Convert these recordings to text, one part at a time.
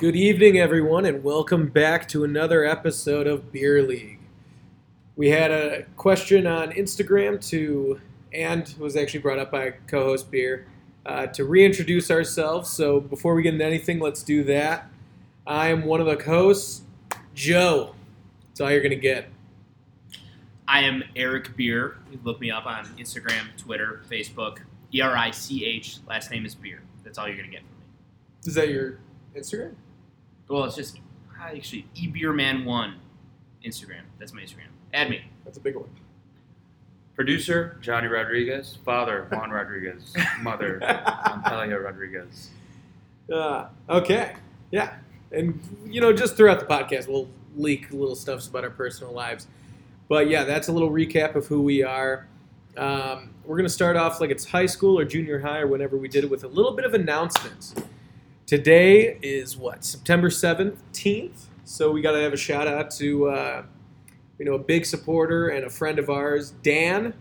Good evening, everyone, and welcome back to another episode of Beer League. We had a question on Instagram to, and was actually brought up by co-host Beer, uh, to reintroduce ourselves. So before we get into anything, let's do that. I am one of the hosts, Joe. That's all you're gonna get. I am Eric Beer. You can look me up on Instagram, Twitter, Facebook. E R I C H. Last name is Beer. That's all you're gonna get from me. Is that your Instagram? Well, it's just actually eBeerman1 Instagram. That's my Instagram. Add me. That's a big one. Producer Johnny Rodriguez, father Juan Rodriguez, mother Antelia Rodriguez. Uh, okay, yeah, and you know, just throughout the podcast, we'll leak little stuffs about our personal lives. But yeah, that's a little recap of who we are. Um, we're gonna start off like it's high school or junior high or whenever we did it with a little bit of announcements. Today is what September seventeenth, so we got to have a shout out to uh, you know a big supporter and a friend of ours, Dan.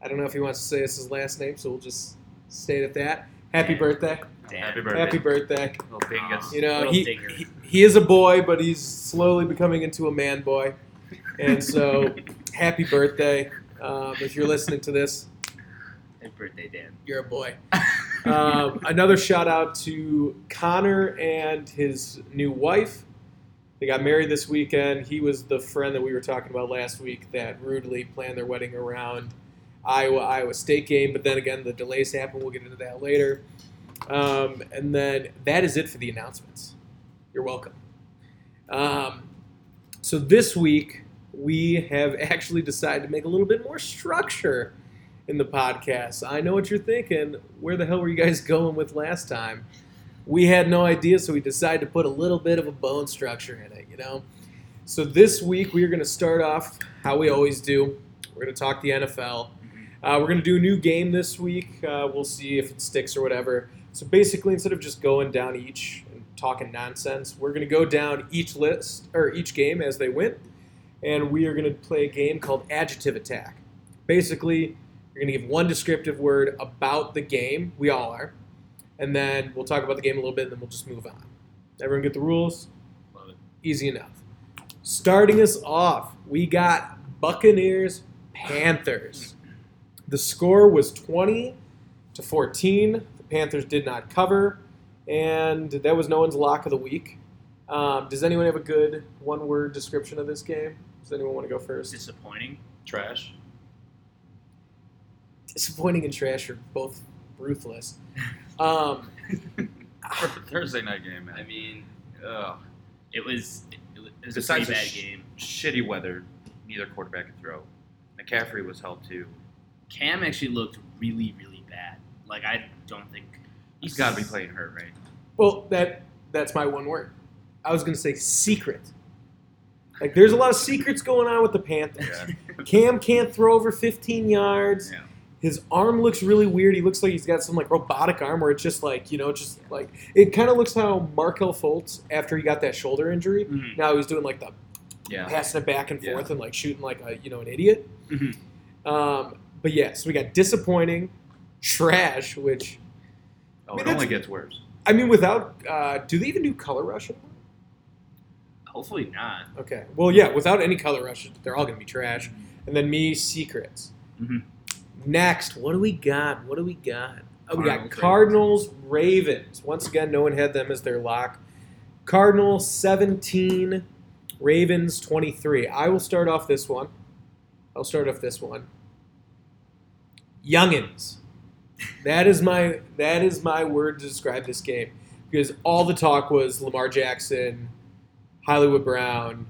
I don't know if he wants to say his last name, so we'll just state it that. Happy Dan. birthday! Damn. Happy birthday. Happy birthday! Little dingus. You know, Little he, he he is a boy, but he's slowly becoming into a man boy. And so, happy birthday! Um, if you're listening to this, Happy birthday, Dan. you're a boy. Um, another shout out to Connor and his new wife. They got married this weekend. He was the friend that we were talking about last week that rudely planned their wedding around Iowa Iowa State game. But then again, the delays happened. We'll get into that later. Um, and then that is it for the announcements. You're welcome. Um, so this week we have actually decided to make a little bit more structure in the podcast. I know what you're thinking. Where the hell were you guys going with last time? We had no idea, so we decided to put a little bit of a bone structure in it, you know? So this week we are going to start off how we always do. We're going to talk the NFL. Uh, we're going to do a new game this week. Uh, we'll see if it sticks or whatever. So basically, instead of just going down each and talking nonsense, we're going to go down each list or each game as they went, and we are going to play a game called Adjective Attack. Basically, you're going to give one descriptive word about the game. We all are. And then we'll talk about the game a little bit and then we'll just move on. Everyone get the rules? Love it. Easy enough. Starting us off, we got Buccaneers Panthers. The score was 20 to 14. The Panthers did not cover, and that was no one's lock of the week. Um, does anyone have a good one word description of this game? Does anyone want to go first? Disappointing. Trash. Disappointing and trash are both ruthless. Um, For a Thursday night game, man. I mean, Ugh. it was it was, it was a Besides pretty bad sh- game. Shitty weather. Neither quarterback could throw. McCaffrey was held too. Cam actually looked really, really bad. Like I don't think He's got to be playing hurt, right? well, that that's my one word. I was going to say secret. Like, there's a lot of secrets going on with the Panthers. Yeah. Cam can't throw over 15 yards. Yeah. His arm looks really weird. He looks like he's got some like robotic arm where it's just like you know, just like it kind of looks how Markelle Fultz after he got that shoulder injury. Mhm. Now he's doing like the Yeah. passing it back and Yeah. forth and like shooting like a you know an idiot. Mhm. Um, but yeah, so we got disappointing, trash, which Oh, I mean, it only gets worse. I mean, without uh, do they even do color rush? Hopefully not. Okay, well yeah, without any color rush, they're all gonna be trash. And then me secrets. Mhm. Next, what do we got? What do we got? Oh, we got Cardinals, Ravens. Once again, no one had them as their lock. Cardinals 17, Ravens 23. I will start off this one. I'll start off this one. Youngins. That is my that is my word to describe this game because all the talk was Lamar Jackson, Hollywood Brown,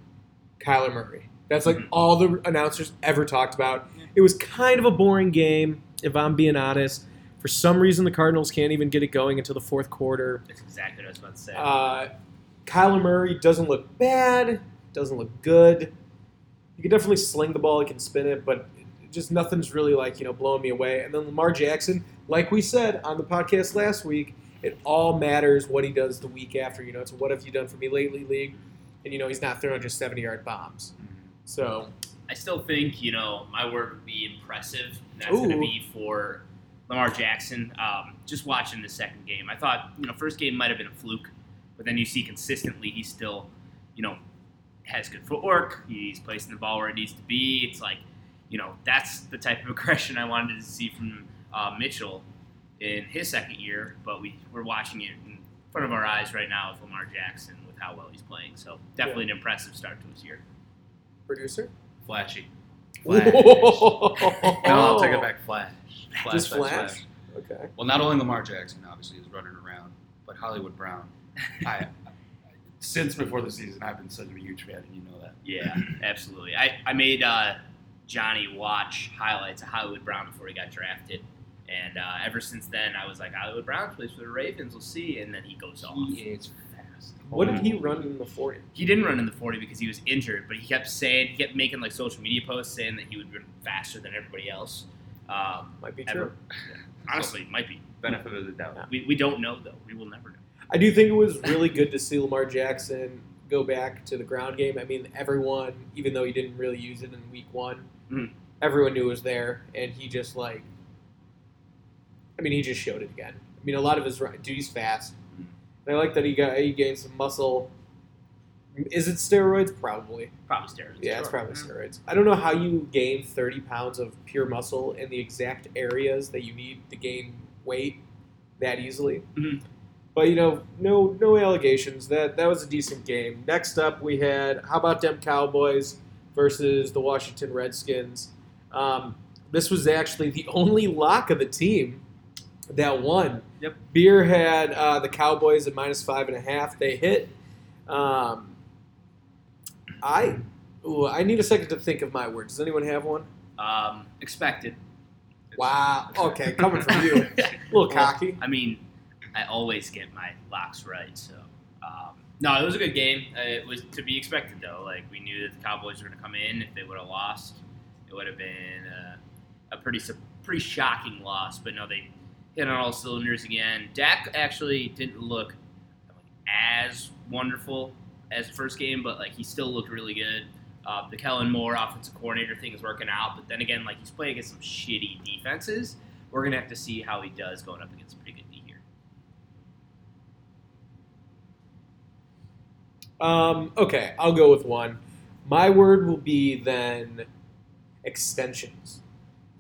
Kyler Murray. That's like Mhm. all the announcers ever talked about. It was kind of a boring game, if I'm being honest. For some reason, the Cardinals can't even get it going until the fourth quarter. That's exactly what I was about to say. Uh, Kyler Murray doesn't look bad, doesn't look good. He can definitely sling the ball, he can spin it, but just nothing's really like you know blowing me away. And then Lamar Jackson, like we said on the podcast last week, it all matters what he does the week after. You know, it's what have you done for me lately, league? And you know he's not throwing just seventy yard bombs. So I still think, you know, my word would be impressive. And that's going to be for Lamar Jackson. Um, just watching the second game, I thought, you know, first game might have been a fluke. But then you see consistently he's still, you know, has good footwork. He's placing the ball where it needs to be. It's like, you know, that's the type of aggression I wanted to see from uh, Mitchell in his second year. But we we're watching it in front of our eyes right now with Lamar Jackson with how well he's playing. So definitely an impressive start to his year. Producer. Flashy. Flash. No, I'll take it back. Flash. Flash. Just flash, flash? Okay. Well, not only Lamar Jackson obviously is running around, but Hollywood Brown. I, I since before the season, I've been such a huge fan, and you know that. Yeah, absolutely. I, I made uh, Johnny watch highlights of Hollywood Brown before he got drafted. And uh, ever since then, I was like, Hollywood Brown plays for the Ravens. We'll see. And then he goes off. He is fast. What did he run in the 40? He didn't run in the 40 because he was injured, but he kept saying, he kept making like social media posts saying that he would run faster than everybody else. Um, Might be Ever. true. honestly, might be. Benefit of the doubt. We, we don't know, though. We will never know. I do think it was really good to see Lamar Jackson go back to the ground game. I mean, everyone, even though he didn't really use it in week one, Mhm. everyone knew it was there, and he just like, I mean, he just showed it again. I mean, a lot of his run, dude, he's fast. And I like that he got he gained some muscle. Is it steroids? Probably. Probably steroids. Yeah, it's probably steroids. I don't know how you gain 30 pounds of pure muscle in the exact areas that you need to gain weight that easily. Mhm. But you know, no no allegations. That that was a decent game. Next up, we had how about them Cowboys versus the Washington Redskins. Um, this was actually the only lock of the team that won. Yep. Beer had uh, the Cowboys at minus five and a half. They hit. Um, I ooh, I need a second to think of my word. Does anyone have one? Um, expected. Wow. Okay, coming from you. A little cocky. I mean, I always get my locks right. So, um, no, it was a good game. Uh, it was to be expected, though. Like we knew that the Cowboys were going to come in. If they would have lost, it would have been uh, a pretty pretty shocking loss. But no, they hit on all cylinders again. Dak actually didn't look as wonderful as the first game, but like he still looked really good. Uh, the Kellen Moore offensive coordinator thing is working out, but then again, like he's playing against some shitty defenses. We're gonna have to see how he does going up against a pretty good D here. Um, okay, I'll go with one. My word will be then extensions.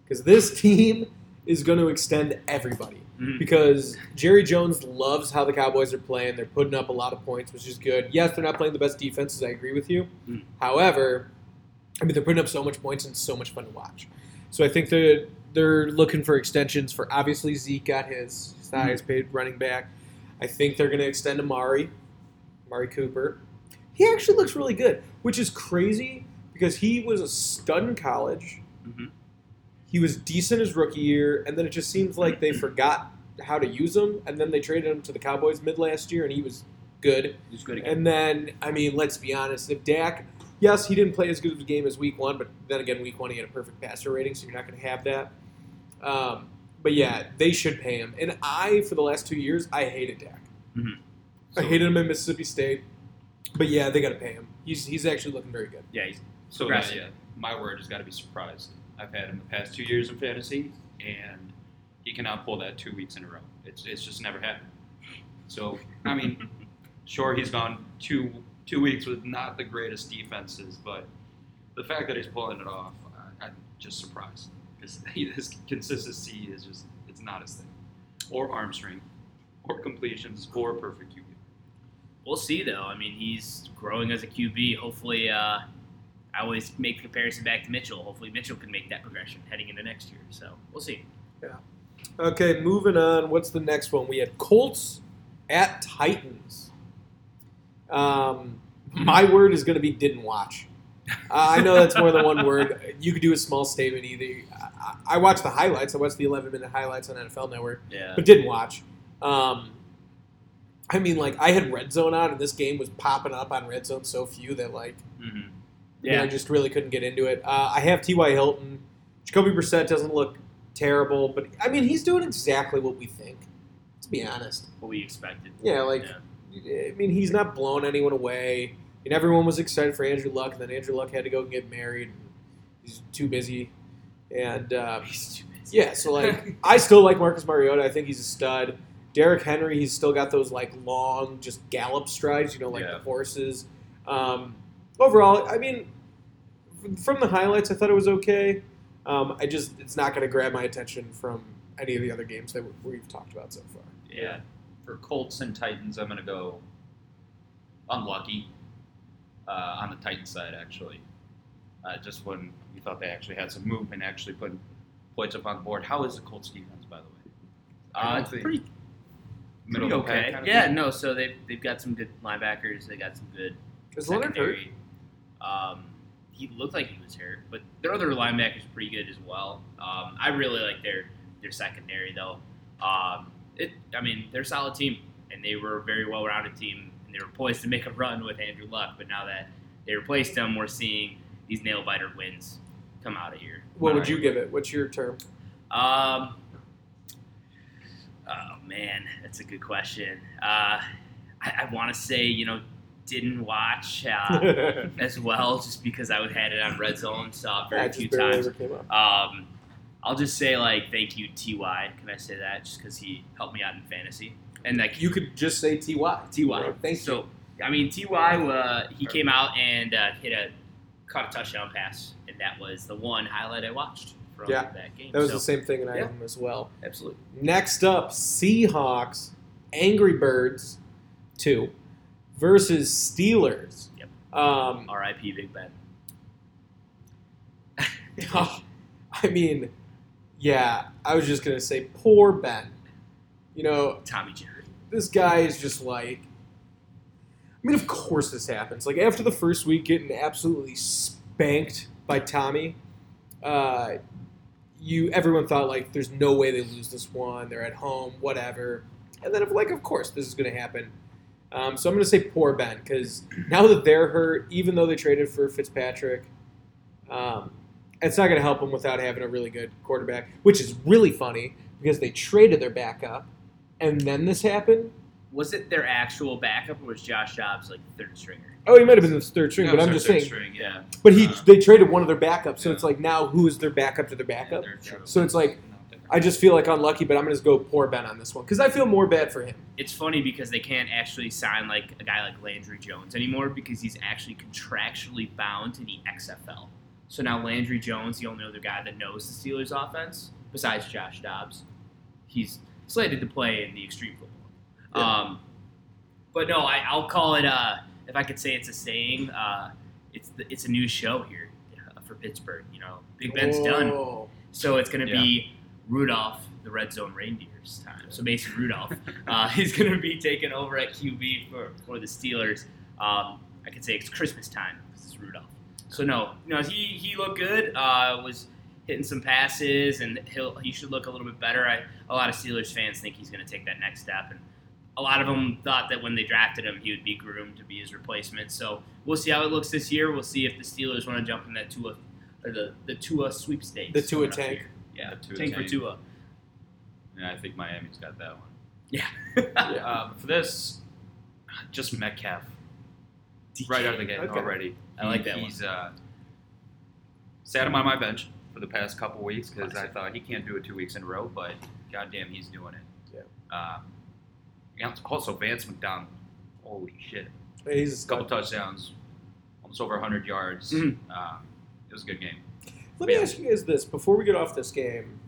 Because this team is going to extend everybody. Mhm. Because Jerry Jones loves how the Cowboys are playing. They're putting up a lot of points, which is good. Yes, they're not playing the best defenses. I agree with you. Mm. However, I mean, they're putting up so much points and it's so much fun to watch. So I think they're, they're looking for extensions for obviously Zeke got his, the Mhm. highest paid running back. I think they're going to extend Amari, Amari Cooper. He actually looks really good, which is crazy because he was a stud in college. Mhm. He was decent his rookie year, and then it just seems like they forgot how to use him, and then they traded him to the Cowboys mid last year, and he was good. He was good again. And then, I mean, let's be honest, if Dak, yes, he didn't play as good of a game as Week One, but then again, Week One he had a perfect passer rating, so you're not going to have that. Um, but yeah, they should pay him. And I, for the last two years, I hated Dak. Mhm. I hated him in Mississippi State. But yeah, they got to pay him. He's he's actually looking very good. yeah, he's So Progressive. yeah, my word has got to be surprised. I've had him the past two years in fantasy, and he cannot pull that two weeks in a row. It's it's just never happened. So I mean, sure he's gone two two weeks with not the greatest defenses, but the fact that he's pulling it off, I, I'm just surprised because his consistency is just it's not his thing, or arm strength, or completions, or perfect QB. we'll see though. I mean, he's growing as a QB. Hopefully, uh, I always make the comparison back to Mitchell. Hopefully, Mitchell can make that progression heading into next year. So we'll see. Yeah. Okay, moving on. What's the next one? We had Colts at Titans. Um, my word is going to be didn't watch. Uh, I know that's more than one word. You could do a small statement either. I, I watched the highlights. I watched the 11 minute highlights on NFL Network, Yeah. but didn't watch. Um, I mean, like I had Red Zone on, and this game was popping up on Red Zone so few that like hmm yeah. Yeah. I just really couldn't get into it. Uh, I have T.Y. Hilton. Jacoby Brissett doesn't look terrible, but I mean, he's doing exactly what we think. Let's be honest. What we expected. Yeah, like, I mean, he's not blown anyone away. And everyone was excited for Andrew Luck, and then Andrew Luck had to go and get married. He's too busy. And, uh, He's too busy. yeah, so, like, I still like Marcus Mariota. I think he's a stud. Derrick Henry, he's still got those like long, just gallop strides, you know, like Yeah. the horses. Um, overall, I mean, from the highlights, I thought it was okay. Um, I just, it's not going to grab my attention from any of the other games that we've talked about so far. Yeah. For Colts and Titans, I'm going to go unlucky uh, on the Titans side, actually. Uh, just when you thought they actually had some movement, actually putting points up on the board. How is the Colts defense, by the way? I Uh, it's think- pretty, Middle pretty of the pack okay. kind of Yeah, thing? no. So they've they've got some good linebackers. They got some good Is Leonard hurt? secondary. Um, he looked like he was hurt, but their other linebackers pretty good as well. Um, I really like their their secondary though. Um, it, I mean, they're a solid team, and they were a very well rounded team, and they were poised to make a run with Andrew Luck. But now that they replaced him, we're seeing these nail biter wins come out of here. What would Right. you give it? What's your term? Um, oh man, that's a good question. Uh, I, I want to say you know didn't watch uh, as well just because I had it on red zone, saw it very That few times. ever came up. Um, I'll just say like thank you Ty. Can I say that just because he helped me out in fantasy and like You could just say Ty. Ty. Thank so I mean Ty uh, he came out and uh, hit a caught a touchdown pass and that was the one highlight I watched from Yeah, that game. That was so, the same thing, and I yeah. have as well. absolutely. Next up, Seahawks, Angry Birds, two, versus Steelers. Yep. Um, R.I.P. Big Ben. I mean, yeah, I was just gonna say, poor Ben. You know, Tommy Jerry. this guy is just like. I mean, of course this happens. Like after the first week, getting absolutely spanked by Tommy, uh, you everyone thought like, there's no way they lose this one. They're at home, whatever. And then, of like, of course this is going to happen. Um, so I'm going to say poor Ben because now that they're hurt, even though they traded for Fitzpatrick, um, it's not going to help them without having a really good quarterback. Which is really funny because they traded their backup, and then this happened. Was it their actual backup or was Josh Dobbs like third stringer? Oh, he might have been the third string, That but I'm just saying. String, yeah. But he, Uh, they traded one of their backups, so yeah. it's like now who is their backup to their backup? Yeah. So it's like I just feel like unlucky, but I'm gonna just go poor Ben on this one because I feel more bad for him. It's funny because they can't actually sign like a guy like Landry Jones anymore because he's actually contractually bound to the XFL. So now Landry Jones, the only other guy that knows the Steelers offense, besides Josh Dobbs, he's slated to play in the extreme football. Yeah. Um, but no, I, I'll call it. Uh, if I could say it's a saying, uh, it's the, it's a new show here uh, for Pittsburgh. You know, Big Ben's done. Oh. So it's going to Yeah. be Rudolph, the Red Zone Reindeers time. So Mason Rudolph, uh, he's going to be taking over at QB for, for the Steelers. Um, I could say it's Christmas time because it's Rudolph. So no, no, he he looked good. Uh, was hitting some passes, and he'll he should look a little bit better. I, a lot of Steelers fans think he's going to take that next step, and a lot of them thought that when they drafted him, he would be groomed to be his replacement. So we'll see how it looks this year. We'll see if the Steelers want to jump in that Tua or the the Tua sweepstakes. The Tua coming up tank. here. Yeah, The Tua tank for tank. Tua. Yeah, I think Miami's got that one. Yeah. Yeah. Um, for this, just Metcalf right out of the gate Okay. already. I like He- that one. He's uh, sat him on my bench for the past couple weeks because I thought he can't do it two weeks in a row, but goddamn, he's doing it. Yeah. Um, also, Vance McDonald. Holy shit. He's A couple touchdowns, almost over 100 yards. Mhm. Um, it was a good game. Let me ask you guys this before we get off this game.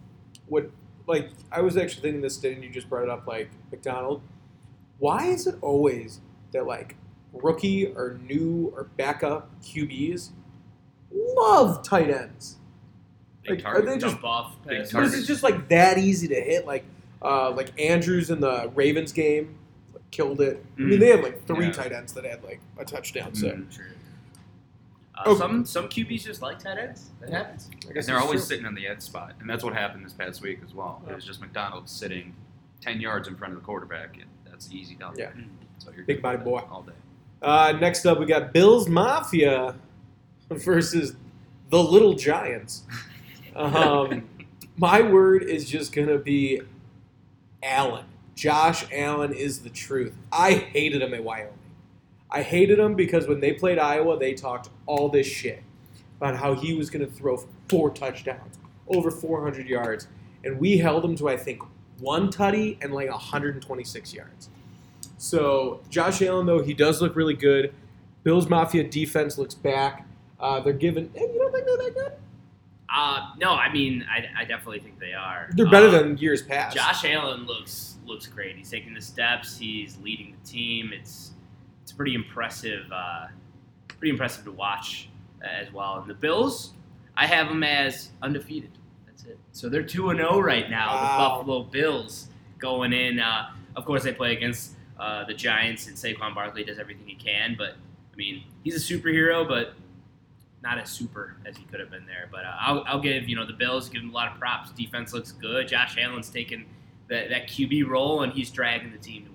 What, like, I was actually thinking this today, and you just brought it up, like McDonald. Why is it always that like rookie or new or backup QBs love tight ends? Like, are they just- Jump off. Big. Or is it just like that easy to hit? Like, uh, like Andrews in the Ravens game like, killed it. I mean, Mm. they had like three Yeah. tight ends that had like a touchdown. So Mhm. True. Uh, Oh. Some some QBs just like tight ends. That happens. And they're always true. sitting on the end spot, and that's what happened this past week as well. Yeah. It was just McDonald sitting ten yards in front of the quarterback, and that's easy done. Yeah. So you're Big body boy. all day. Uh, next up, we got Bills Mafia versus the Little Giants. Um, my word is just gonna be Allen. Josh Allen is the truth. I hated him at Wyoming. I hated him because when they played Iowa, they talked all this shit about how he was going to throw four touchdowns, over 400 yards, and we held him to I think one tutty and like 126 yards. So Josh Allen, though, he does look really good. Bills Mafia defense looks back. Uh, they're giving. Hey, you don't think they're that good? Uh, no, I mean, I, I definitely think they are. They're better Uh, than years past. Josh Allen looks looks great. He's taking the steps. He's leading the team. It's it's pretty impressive. Uh, pretty impressive to watch uh, as well. And the Bills, I have them as undefeated. That's it. So they're two and zero right now. Wow. The Buffalo Bills going in. Uh, of course, they play against uh, the Giants, and Saquon Barkley does everything he can. But I mean, he's a superhero, but not as super as he could have been there. But uh, I'll, I'll give you know the Bills give him a lot of props. Defense looks good. Josh Allen's taking that, that QB role and he's dragging the team to wins,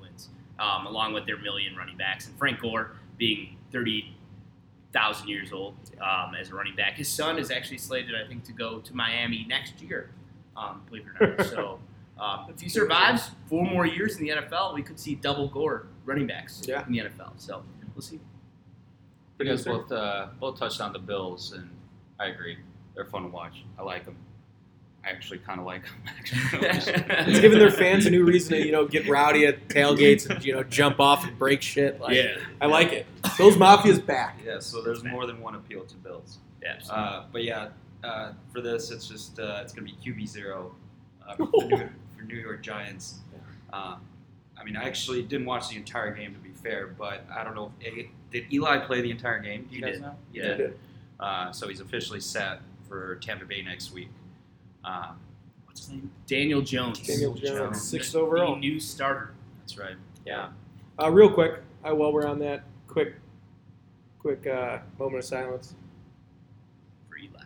um, along with their million running backs and Frank Gore being thirty thousand years old um, as a running back. His son is actually slated, I think, to go to Miami next year. Um, believe it or not. so. Um, if he survives four more years in the NFL, we could see double Gore running backs Yeah. in the NFL. So we'll see. You guys both uh, both touched on the Bills, and I agree. They're fun to watch. I like them. I actually kind of like them. Actually. It's giving their fans a new reason to you know get rowdy at tailgates and you know jump off and break shit. Like, yeah. I like it. Bills Mafia's back. yeah, so there's more than one appeal to Bills. Yeah. Uh, but yeah, uh, for this, it's just uh, it's gonna be QB zero uh, for, New, for New York Giants. Uh, I mean, I actually didn't watch the entire game to be fair, but I don't know if did Eli play the entire game? Do you He guys did. know? He Yeah. did. Uh, so he's officially set for Tampa Bay next week. Uh, what's his name? Daniel Jones. Daniel Jones, sixth The overall. new starter. That's right. Yeah. Uh, real quick, uh, while we're on that, quick, quick uh, moment of silence. for Eli.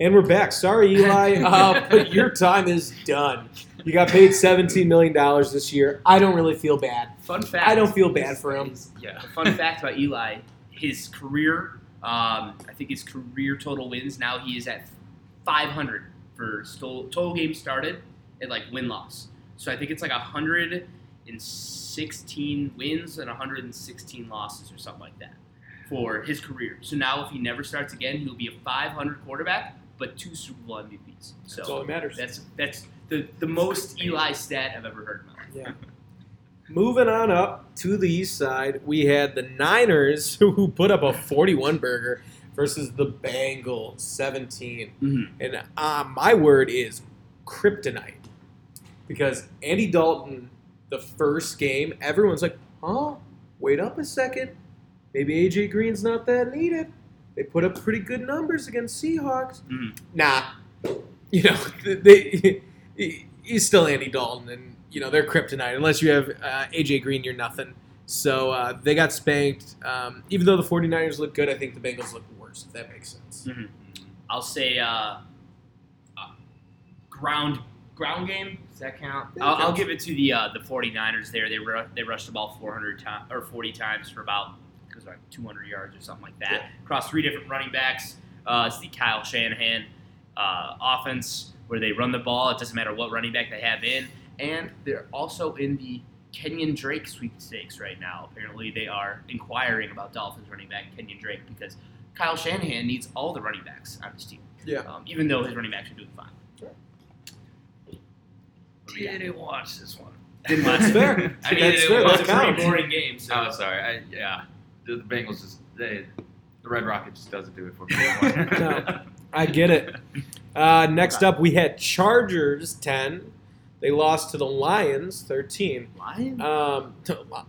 And we're back. Sorry, Eli, uh, but your time is done. You got paid $17 million this year. I don't really feel bad. Fun fact. I don't feel bad for him. Yeah. A fun fact about Eli: his career, um, I think his career total wins now he is at 500 for total games started and like win loss. So I think it's like 116 wins and 116 losses or something like that for his career. So now if he never starts again, he'll be a 500 quarterback, but two Super Bowl MVPs. So That's all that matters. That's that's the, the most Eli stat I've ever heard in my life. Yeah. Moving on up to the east side, we had the Niners who put up a 41 burger versus the Bengals 17. Mhm. And uh, my word is kryptonite. Because Andy Dalton, the first game, everyone's like, oh, wait up a second. Maybe AJ Green's not that needed. They put up pretty good numbers against Seahawks. Mhm. Nah. You know, they, he's still Andy Dalton, and, you know, they're kryptonite. Unless you have uh, AJ Green, you're nothing. So uh, they got spanked. Um, even though the 49ers look good, I think the Bengals look worse, if that makes sense. I'll say uh, uh, ground ground game. Does that count? I'll, I'll give it to the uh, the 49ers there. They ru- they rushed the ball 400 times or 40 times for about it was like 200 yards or something like that. Yeah. Across three different running backs. Uh, it's the Kyle Shanahan uh, offense where they run the ball. It doesn't matter what running back they have in, and they're also in the Kenyan Drake sweepstakes right now. Apparently, they are inquiring about Dolphins running back Kenyan Drake because Kyle Shanahan needs all the running backs on his team. Yeah. Um, even though his running backs are doing fine. Sure. Didn't watch this one. Didn't watch That's it. fair. I mean, That's it fair. was That a pretty counts. boring game. So Oh, sorry. I, yeah, the, the Bengals just they, the Red Rocket just doesn't do it for me. No. I get it. Uh, next up, we had Chargers 10. They lost to the Lions 13. Lions. Um,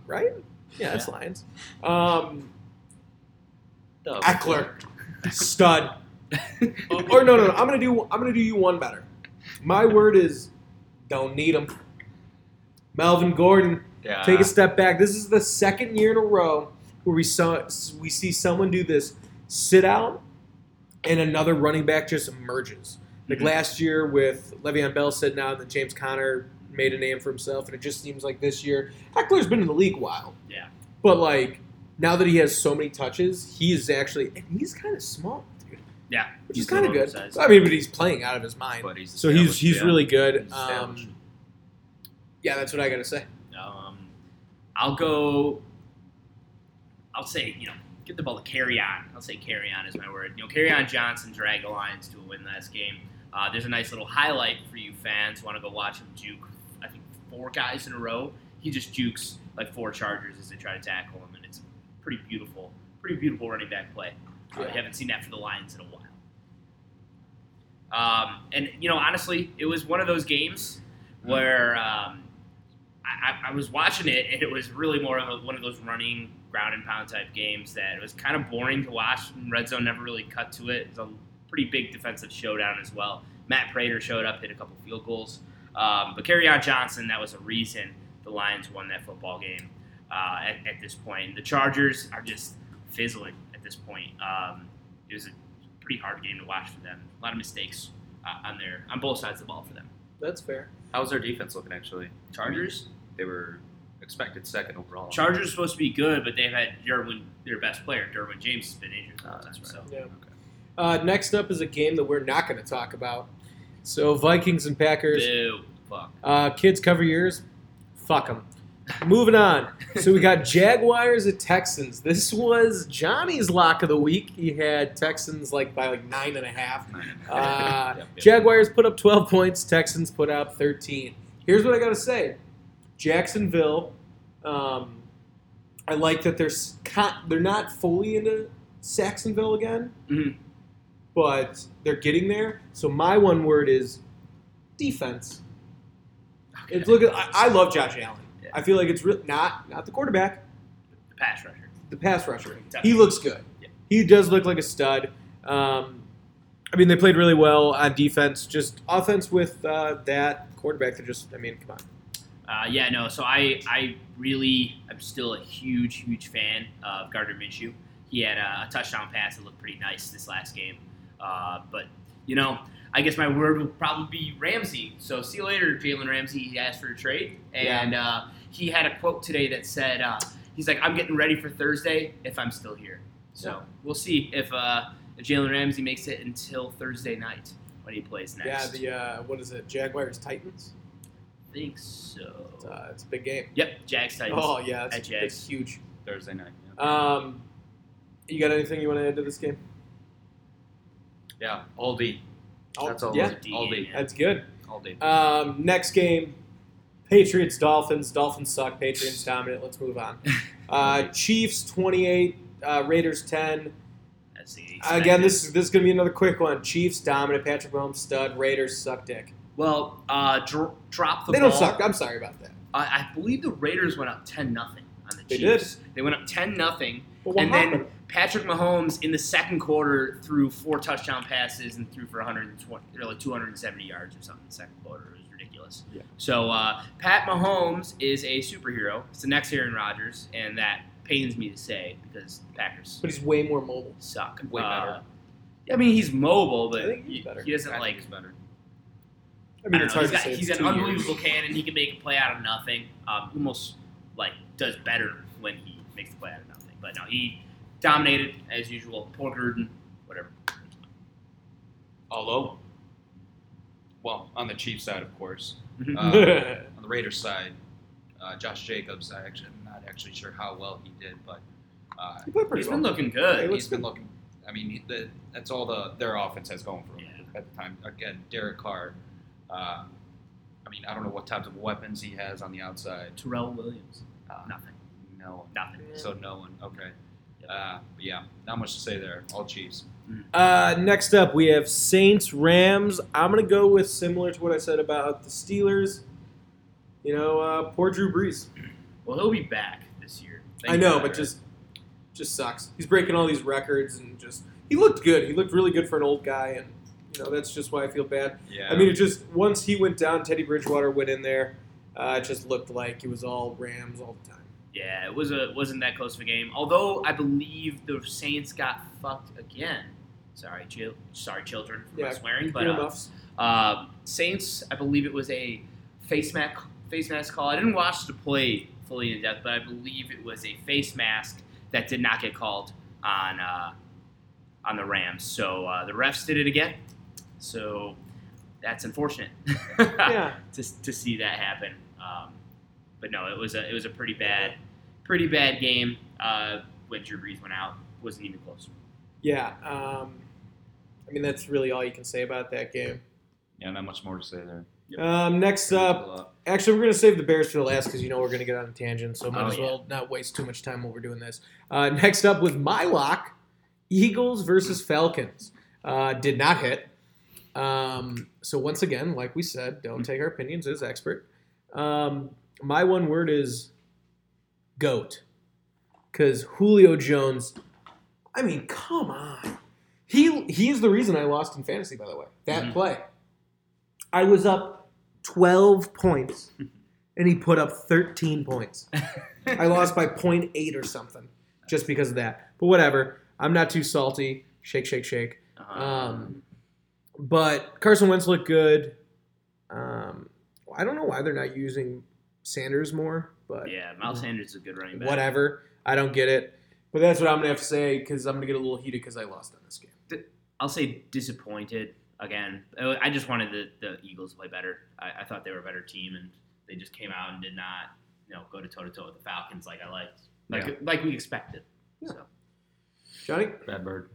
right? Yeah, it's Lions. Um, Ekeler, stud. Or no, no, no. I'm gonna do. I'm gonna do you one better. My word is, don't need him. Melvin Gordon, Yeah. take a step back. This is the second year in a row where we saw we see someone do this: sit out, and another running back just emerges. Like Mhm. last year with Le'Veon Bell sitting out, and then James Conner made a name for himself, and it just seems like this year Ekeler's been in the league a while. Yeah. But like now that he has so many touches, he is actually and he's kind of small, dude. Yeah, which is kind of good. undersized. I mean, but he's playing out of his mind. But he's So he's he's yeah. really good. He's. Um, yeah, that's what I gotta say. Um, I'll go. I'll say you know get the ball to carry on. I'll say carry on is my word. You know, Kerryon Johnson dragged the Lions to a win last game. Uh, there's a nice little highlight for you fans. Want to go watch him juke? I think four guys in a row. He just jukes like four Chargers as they try to tackle him, and it's pretty beautiful, pretty beautiful running back play. Uh, Yeah. haven't seen that for the Lions in a while. Um, and you know, honestly, it was one of those games where um, I, I- I was watching it, and it was really more of a, one of those running ground and pound type games that it was kind of boring to watch. And Red zone never really cut to it. It was a pretty big defensive showdown as well. Matt Prater showed up, hit a couple field goals, um, but on Johnson, that was a reason the Lions won that football game. Uh, at, at this point, the Chargers are just fizzling at this point. Um, it was a pretty hard game to watch for them. A lot of mistakes uh, on their on both sides of the ball for them. That's fair. How's their defense looking actually? Chargers. They were expected second overall. Chargers are supposed to be good, but they've had Derwin, their best player, Derwin James, has been injured. the Oh, that's right. So Yeah. Okay. Uh, next up is a game that we're not going to talk about. So Vikings and Packers. boo, fuck. Uh, kids cover yours. Fuck them. Moving on. So we got Jaguars at Texans. This was Johnny's lock of the week. He had Texans like by like nine and a half. Uh, Yep, yep. Jaguars put up 12 points. Texans put up 13. Here's what I got to say. Jacksonville. Um, I like that they're they're not fully into Sacksonville again, Mhm. But they're getting there. So my one word is defense. Okay. It's look at I, I love Josh Allen. Yeah. I feel like it's re- not not the quarterback, the pass rusher. the pass rusher. He looks good. Yeah. He does look like a stud. Um, I mean, they played really well on defense. Just offense with uh, that quarterback. They're just. I mean, come on. Uh, yeah, no. So I, I really, I'm still a huge, huge fan of Gardner Minshew. He had a, a touchdown pass that looked pretty nice this last game. Uh, but you know, I guess my word would probably be Ramsey. So see you later, Jalen Ramsey. He asked for a trade, and uh, he had a quote today that said, uh, "He's like, I'm getting ready for Thursday if I'm still here." So Yeah. we'll see if, uh, if Jalen Ramsey makes it until Thursday night when he plays next. Yeah. The uh, what is it? Jaguars Titans. I think so. It's, uh, it's a big game. Yep, Jags Titans. Oh yeah, it's, it's huge. Thursday night. Yeah. Um, you got anything you want to add to this game? Yeah, all D. Oh, That's all. Yeah, D all D. that's good. All D. Um, next game, Patriots Dolphins. Dolphins suck. Patriots dominant. Let's move on. Uh, Chiefs twenty eight. Uh, Raiders ten. That's the Again, this is this is gonna be another quick one. Chiefs dominant. Patrick Mahomes stud. Raiders suck dick. well, uh, dro- drop the They ball. don't suck. I'm sorry about that. I, I believe the Raiders went up ten nothing on the They Chiefs. They went up ten nothing, But what and then happened? Patrick Mahomes in the second quarter threw four touchdown passes and threw for 120 or like 270 yards or something. In the second quarter it was ridiculous. Yeah. So uh, Pat Mahomes is a superhero. It's the next Aaron Rodgers, and that pains me to say because the Packers but he's way more mobile. suck. Way Uh, better. I mean, he's mobile, but he's he, he doesn't I like he's better. I mean, I it's don't hard know, to he's got- say. He's It's an two unbelievable years. cannon. He can make a play out of nothing. Um, almost like does better when he makes the play out of nothing. But no, he dominated as usual. Poor Gruden, whatever. Although, well, on the Chiefs side, of course. Mhm. Uh, on the Raiders side, uh, Josh Jacobs, I actually am not actually sure how well he did, but uh, he played pretty He's well. been looking good. looks he's been looking. I mean, he, the, that's all the their offense has going for him Yeah. at the time. Again, Derek Carr. Uh, I mean, I don't know what types of weapons he has on the outside. Tyrell Williams, Uh, nothing, no, nothing. so no one. Okay. Yep. Uh, yeah, not much to say there. All Chiefs. Uh, next up, we have Saints Rams. I'm gonna go with similar to what I said about the Steelers. You know, uh, poor Drew Brees. Well, he'll be back this year. I know, but God. just just sucks. He's breaking all these records and just he looked good. He looked really good for an old guy, and you know that's just why I feel bad. Yeah. I mean, it just once he went down, Teddy Bridgewater went in there. Uh, it just looked like it was all Rams all the time. Yeah, it was a wasn't that close of a game. Although I believe the Saints got fucked again. Sorry, chil- sorry, children, for Yeah, swearing, but uh, Uh, Saints, I believe it was a face mask face mask call. I didn't watch the play fully in depth, but I believe it was a face mask that did not get called on uh, on the Rams. So uh, the refs did it again. So that's unfortunate yeah, to, to see that happen. Um, but no, it was a it was a pretty bad pretty bad game uh, when Drew Brees went out. wasn't even close. yeah. Um, I mean, that's really all you can say about that game. Yeah, not much more to say there. Um, next up, actually, we're going to save the Bears for the last because you know we're going to get on a tangent, so might Oh, as yeah. well not waste too much time while we're doing this. Uh, next up with my lock, Eagles versus Falcons. Uh, did not hit. Um, so once again, like we said, don't take our opinions as expert. Um, my one word is goat, because Julio Jones. I mean, come on. He he is the reason I lost in fantasy. By the way, that Mhm. play. I was up twelve points, and he put up thirteen points. I lost by 0.8 or something just because of that. But whatever. I'm not too salty. Shake, shake, shake. Um, but Carson Wentz looked good. Um, I don't know why they're not using Sanders more, but yeah, Miles Sanders is a good running back. whatever. I don't get it. But that's what I'm gonna have to say because I'm gonna get a little heated because I lost on this game. I'll say disappointed again. Uh, I just wanted the, the Eagles to play better. I, I thought they were a better team, and they just came out and did not, you know, go to toe to toe with the Falcons like I liked, like Yeah. like we expected. Yeah. So. Johnny, Bad bird.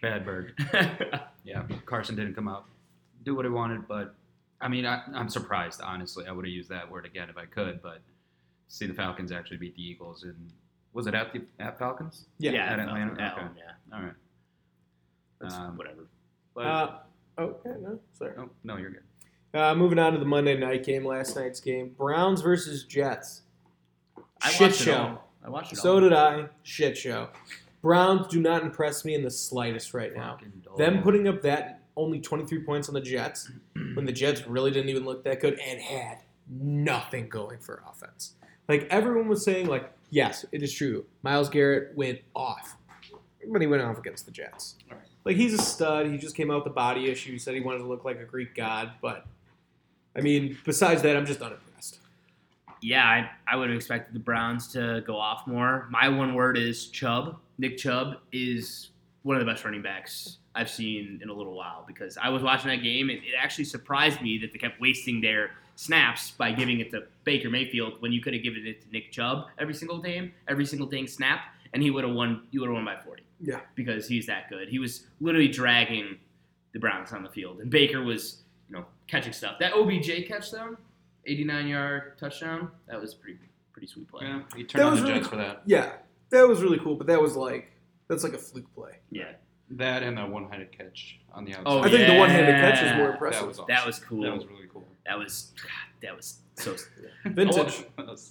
Bad bird. Yeah, Carson didn't come out, do what he wanted, but I mean, I, I'm surprised. Honestly, I would have used that word again if I could, but see the Falcons actually beat the Eagles, and was it at the at Falcons? yeah. yeah, at at Atlanta? At Okay. home, yeah. All right. That's Um, whatever. But Uh, oh, yeah, no, sorry. oh, no, you're good. Uh, moving on to the Monday night game, last night's game, Browns versus Jets. I Shit watched it show. all. I watched it So all. did I. Shit show. Browns do not impress me in the slightest right now. Fucking. Them putting up that only 23 points on the Jets when the Jets really didn't even look that good and had nothing going for offense. Like everyone was saying, like, yes, it is true. Myles Garrett went off. But he went off against the Jets. Right. Like he's a stud. He just came out with the body issue. He said he wanted to look like a Greek god, but I mean, besides that, I'm just unimpressed. yeah, I, I would have expected the Browns to go off more. My one word is Chubb. Nick Chubb is one of the best running backs I've seen in a little while because I was watching that game and it actually surprised me that they kept wasting their snaps by giving it to Baker Mayfield when you could have given it to Nick Chubb every single game, every single dang snap, and he would have won. You would have won by forty. Yeah. because he's that good. He was literally dragging the Browns on the field, and Baker was you know catching stuff. That OBJ catch though, 89 yard touchdown. That was pretty pretty sweet play. Yeah, he turned on the really Jets cool. for that. Yeah, that was really cool, but that was like that's like a fluke play. Yeah, That and that one-handed catch on the oh, outside. Oh, I think the one-handed catch is yeah. more that impressive. was awesome. that was cool. That was really cool. That was God, that was so. Vintage.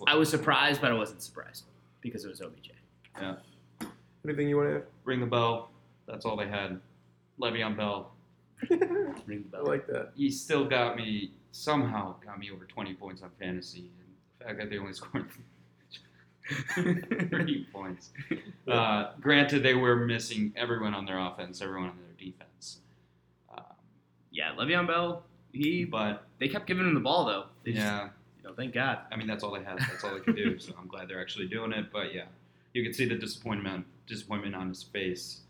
I was surprised, but I wasn't surprised because it was OBJ. Yeah. Anything you want to add? Ring the bell. That's all they had. Le'Veon Bell. Ring the bell. I like that. He still got me somehow got me over 20 points on fantasy, and the fact that they only scored three points. Uh, granted, they were missing everyone on their offense, everyone on their defense. Um, yeah, Le'Veon Bell. He but they kept giving him the ball though. They just, yeah, you know, thank God. I mean that's all they had. That's all they could do. So I'm glad they're actually doing it. But yeah, you can see the disappointment disappointment on his face.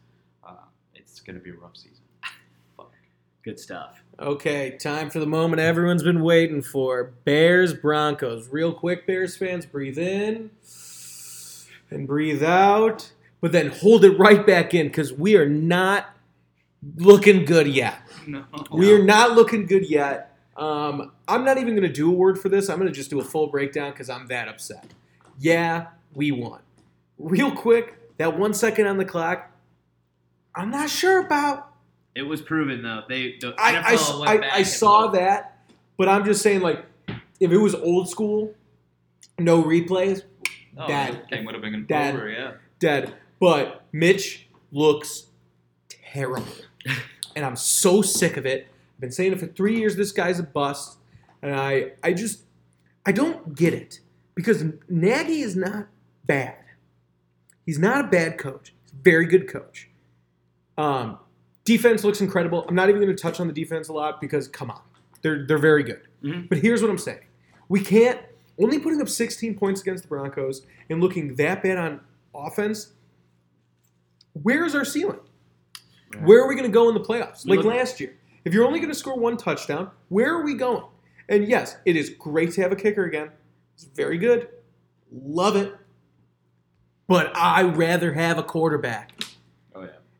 Uh, it's gonna be a rough season. Good stuff. Okay, time for the moment everyone's been waiting for. Bears Broncos. Real quick, Bears fans, breathe in and breathe out, but then hold it right back in because we are not looking good yet. No. We are not looking good yet. Um, I'm not even going to do a word for this. I'm going to just do a full breakdown because I'm that upset. Yeah, we won. Real quick, that one second on the clock, I'm not sure about. It was proven though. They the I, I, NFL went I, back I saw looked. that, but I'm just saying, like, if it was old school, no replays, Oh, Dad. that game would have been Dad. over. Yeah. dead. But Mitch looks terrible. and I'm so sick of it. I've been saying it for three years. This guy's a bust. And I, I just, I don't get it. Because Nagy is not bad. He's not a bad coach. He's a very good coach. Um, defense looks incredible. I'm not even going to touch on the defense a lot because, come on, they're, they're very good. Mhm. But here's what I'm saying. We can't, only putting up 16 points against the Broncos and looking that bad on offense, where is our ceiling? Yeah. Where are we going to go in the playoffs? Like last year. If you're only going to score one touchdown, where are we going? And yes, it is great to have a kicker again. It's very good. Love it. But I rather have a quarterback.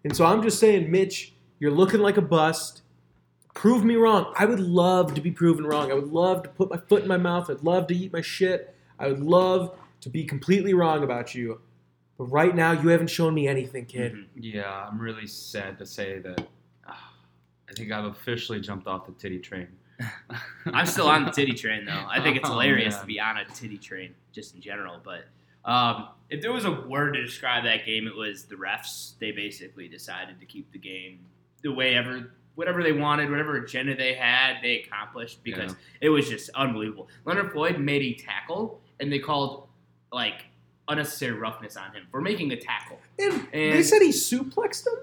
Oh yeah. And so I'm just saying, Mitch, you're looking like a bust. prove me wrong. I would love to be proven wrong. I would love to put my foot in my mouth. I'd love to eat my shit. I would love to be completely wrong about you. But right now, you haven't shown me anything, kid. Mhm. Yeah, I'm really sad to say that. ah, I think I've officially jumped off the titty train. I'm still on the titty train though. I think it's Oh, hilarious to be on a titty train just in general. But um, if there was a word to describe that game, it was the refs. They basically decided to keep the game the way ever, whatever they wanted, whatever agenda they had, they accomplished because it was just unbelievable. Leonard Floyd made a tackle, and they called like unnecessary roughness on him for making a tackle. And, they said he suplexed him,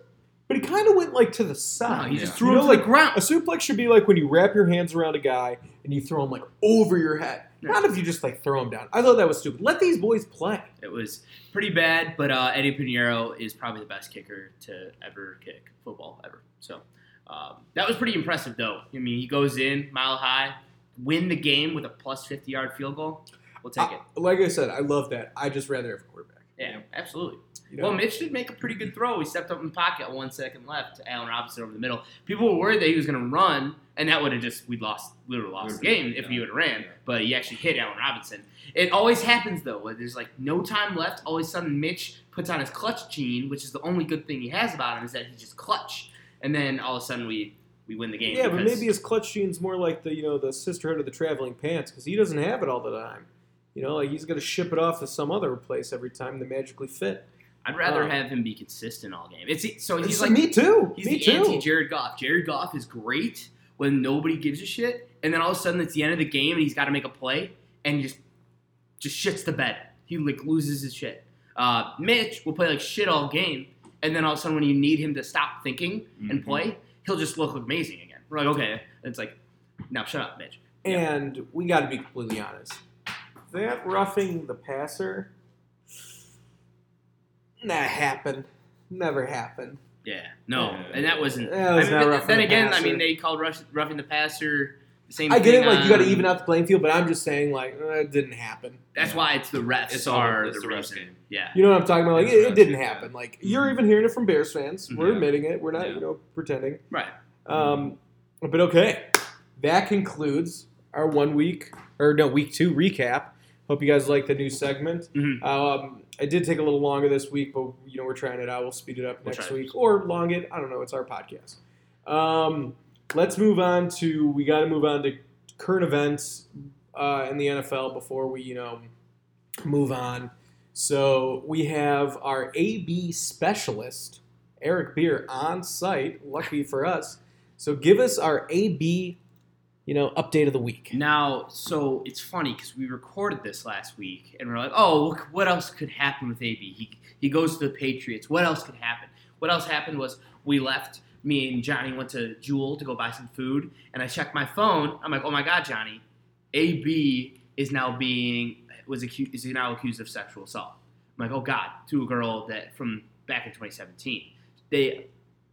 but he kind of went like to the No, side. he just Yeah. threw You him know, to like the ground. A suplex should be like when you wrap your hands around a guy and you throw him like over your head. Yeah. Not if you just like throw them down. I thought that was stupid. Let these boys play. It was pretty bad, but uh, Eddy Piñeiro is probably the best kicker to ever kick football ever. So um, that was pretty impressive, though. I mean, he goes in mile high, win the game with a plus fifty yard field goal. We'll take it. Like I said, I love that. I just rather have a quarterback. Yeah, absolutely. You know? Well, Mitch did make a pretty good throw. He stepped up in the pocket, one second left to Allen Robinson over the middle. People were worried that he was going to run, and that would have just we'd lost, we would have lost the game if he would have ran. But he actually hit Allen Robinson. It always happens though. Where there's like no time left. All of a sudden, Mitch puts on his clutch gene, which is the only good thing he has about him is that he's just clutch. And then all of a sudden, we we win the game. yeah, but maybe his clutch gene's more like the you know the sisterhood of the traveling pants because he doesn't have it all the time. You know, like he's gonna ship it off to some other place every time they magically fit. I'd rather um, have him be consistent all game. It's so he's It's- like me too. He's me the too. anti Jared Goff. Jared Goff is great when nobody gives a shit, and then all of a sudden it's the end of the game and he's got to make a play and just just shits the bed. He like loses his shit. Uh, Mitch will play like shit all game, and then all of a sudden when you need him to stop thinking and Mhm. play, he'll just look amazing again. We're like, okay, and it's like, now shut up, Mitch. And we got to be completely honest. That roughing the passer, that happened. Never happened. Yeah, no, Yeah. and that wasn't. That was I mean, not then the again, I mean, they called rush, roughing the passer the same. I get thing it. Like you got to even out the playing field, but I'm just saying like uh, it didn't happen. That's Yeah. why it's the refs It's all- are it's the the refs reason. game. Yeah. You know what I'm talking about? Like it, it didn't yeah. happen. Like you're even hearing it from Bears fans. We're admitting it. We're not Yeah. you know pretending. Right. Um, but okay, that concludes our one week or no week two recap. Hope you guys like the new segment. Mhm. Um, it did take a little longer this week, but you know we're trying it out. We'll speed it up We'll next week or long it. I don't know. It's our podcast. Um, let's move on to we got to move on to current events uh, in the NFL before we you know move on. So we have our AB specialist Eric Beer on site. Lucky for us. So give us our AB, you know, update of the week. Now, so it's funny because we recorded this last week, and we're like, "Oh, look, what else could happen with AB? He he goes to the Patriots. What else could happen? What else happened was we left. Me and Johnny went to Jewel to go buy some food, and I checked my phone. I'm like, "Oh my God, Johnny, AB is now being was accused is now accused of sexual assault." I'm like, "Oh God," to a girl that from back in 2017. They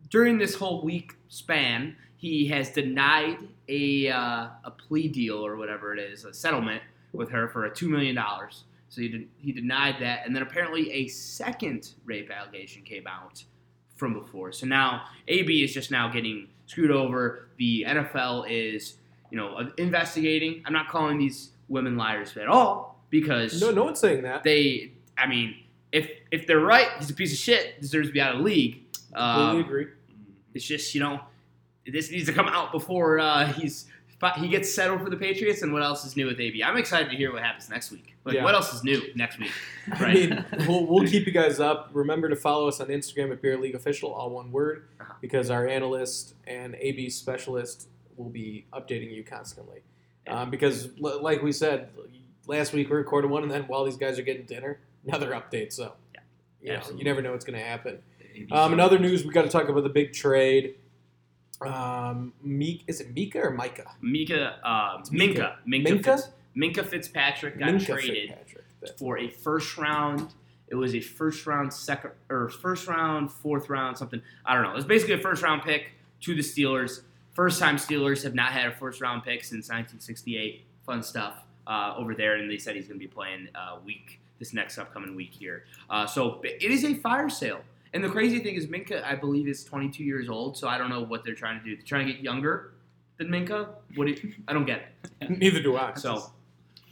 during this whole week span, he has denied a uh, a plea deal or whatever it is, a settlement with her for a two million dollars. So he did, he denied that, and then apparently a second rape allegation came out from before. So now AB is just now getting screwed over. The NFL is you know investigating. I'm not calling these women liars at all because No, no one's saying that. they. I mean, if if they're right, he's a piece of shit. Deserves to be out of the league. Completely Um, agree. it's just you know, this needs to come out before uh, he's he gets settled for the Patriots. And what else is new with AB? I'm excited to hear what happens next week. Like, Yeah. what else is new next week? I mean, we'll, we'll keep you guys up. Remember to follow us on Instagram at Beer League Official, all one word, Uh-huh. because our analyst and AB specialist will be updating you constantly. Um, because, l- like we said, last week we recorded one, and then while these guys are getting dinner, another update. So, Yeah. you, know, you never know what's going to happen. Um, in other news, we got to talk about the big trade. Um, Meek, is it Mika or Micah? Mika, uh, Minkah, Minkah, Minkah? Fitz, Minkah Fitzpatrick got Minkah traded Fitzpatrick. For a first round. It was a first round, second or first round, fourth round, something. I don't know. It was basically a first round pick to the Steelers. First time Steelers have not had a first round pick since 1968. Fun stuff uh, over there, and they said he's going to be playing uh, week this next upcoming week here. Uh, so it is a fire sale. And the crazy thing is, Minkah, I believe, is 22 years old. So I don't know what they're trying to do. They're trying to get younger than Minkah. What? Do you, I don't get it. Neither do I. So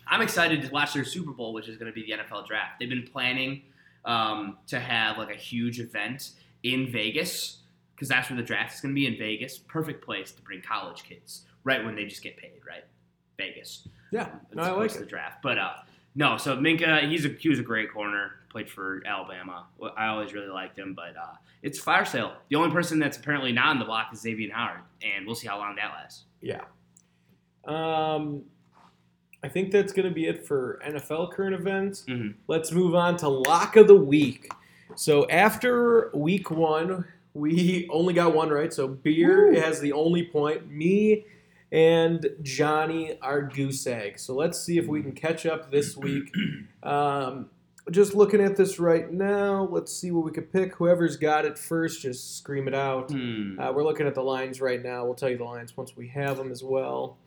I'm excited to watch their Super Bowl, which is going to be the NFL draft. They've been planning um, to have like a huge event in Vegas because that's where the draft is going to be in Vegas. Perfect place to bring college kids right when they just get paid, right? Vegas. yeah, It's no, I like the draft, but uh, no. So Minkah, he's a he was a great corner. Played for Alabama. I always really liked him, but uh, it's fire sale. The only person that's apparently not on the block is Xavier Howard, and we'll see how long that lasts. Yeah. Um, I think that's going to be it for NFL current events. Mhm. Let's move on to lock of the week. So after week one, we only got one right. So beer Woo. has the only point. Me and Johnny are goose egg. So let's see if we can catch up this week. Um, just looking at this right now, let's see what we could pick. Whoever's got it first, just scream it out. Hmm. Uh, we're looking at the lines right now. We'll tell you the lines once we have them as well.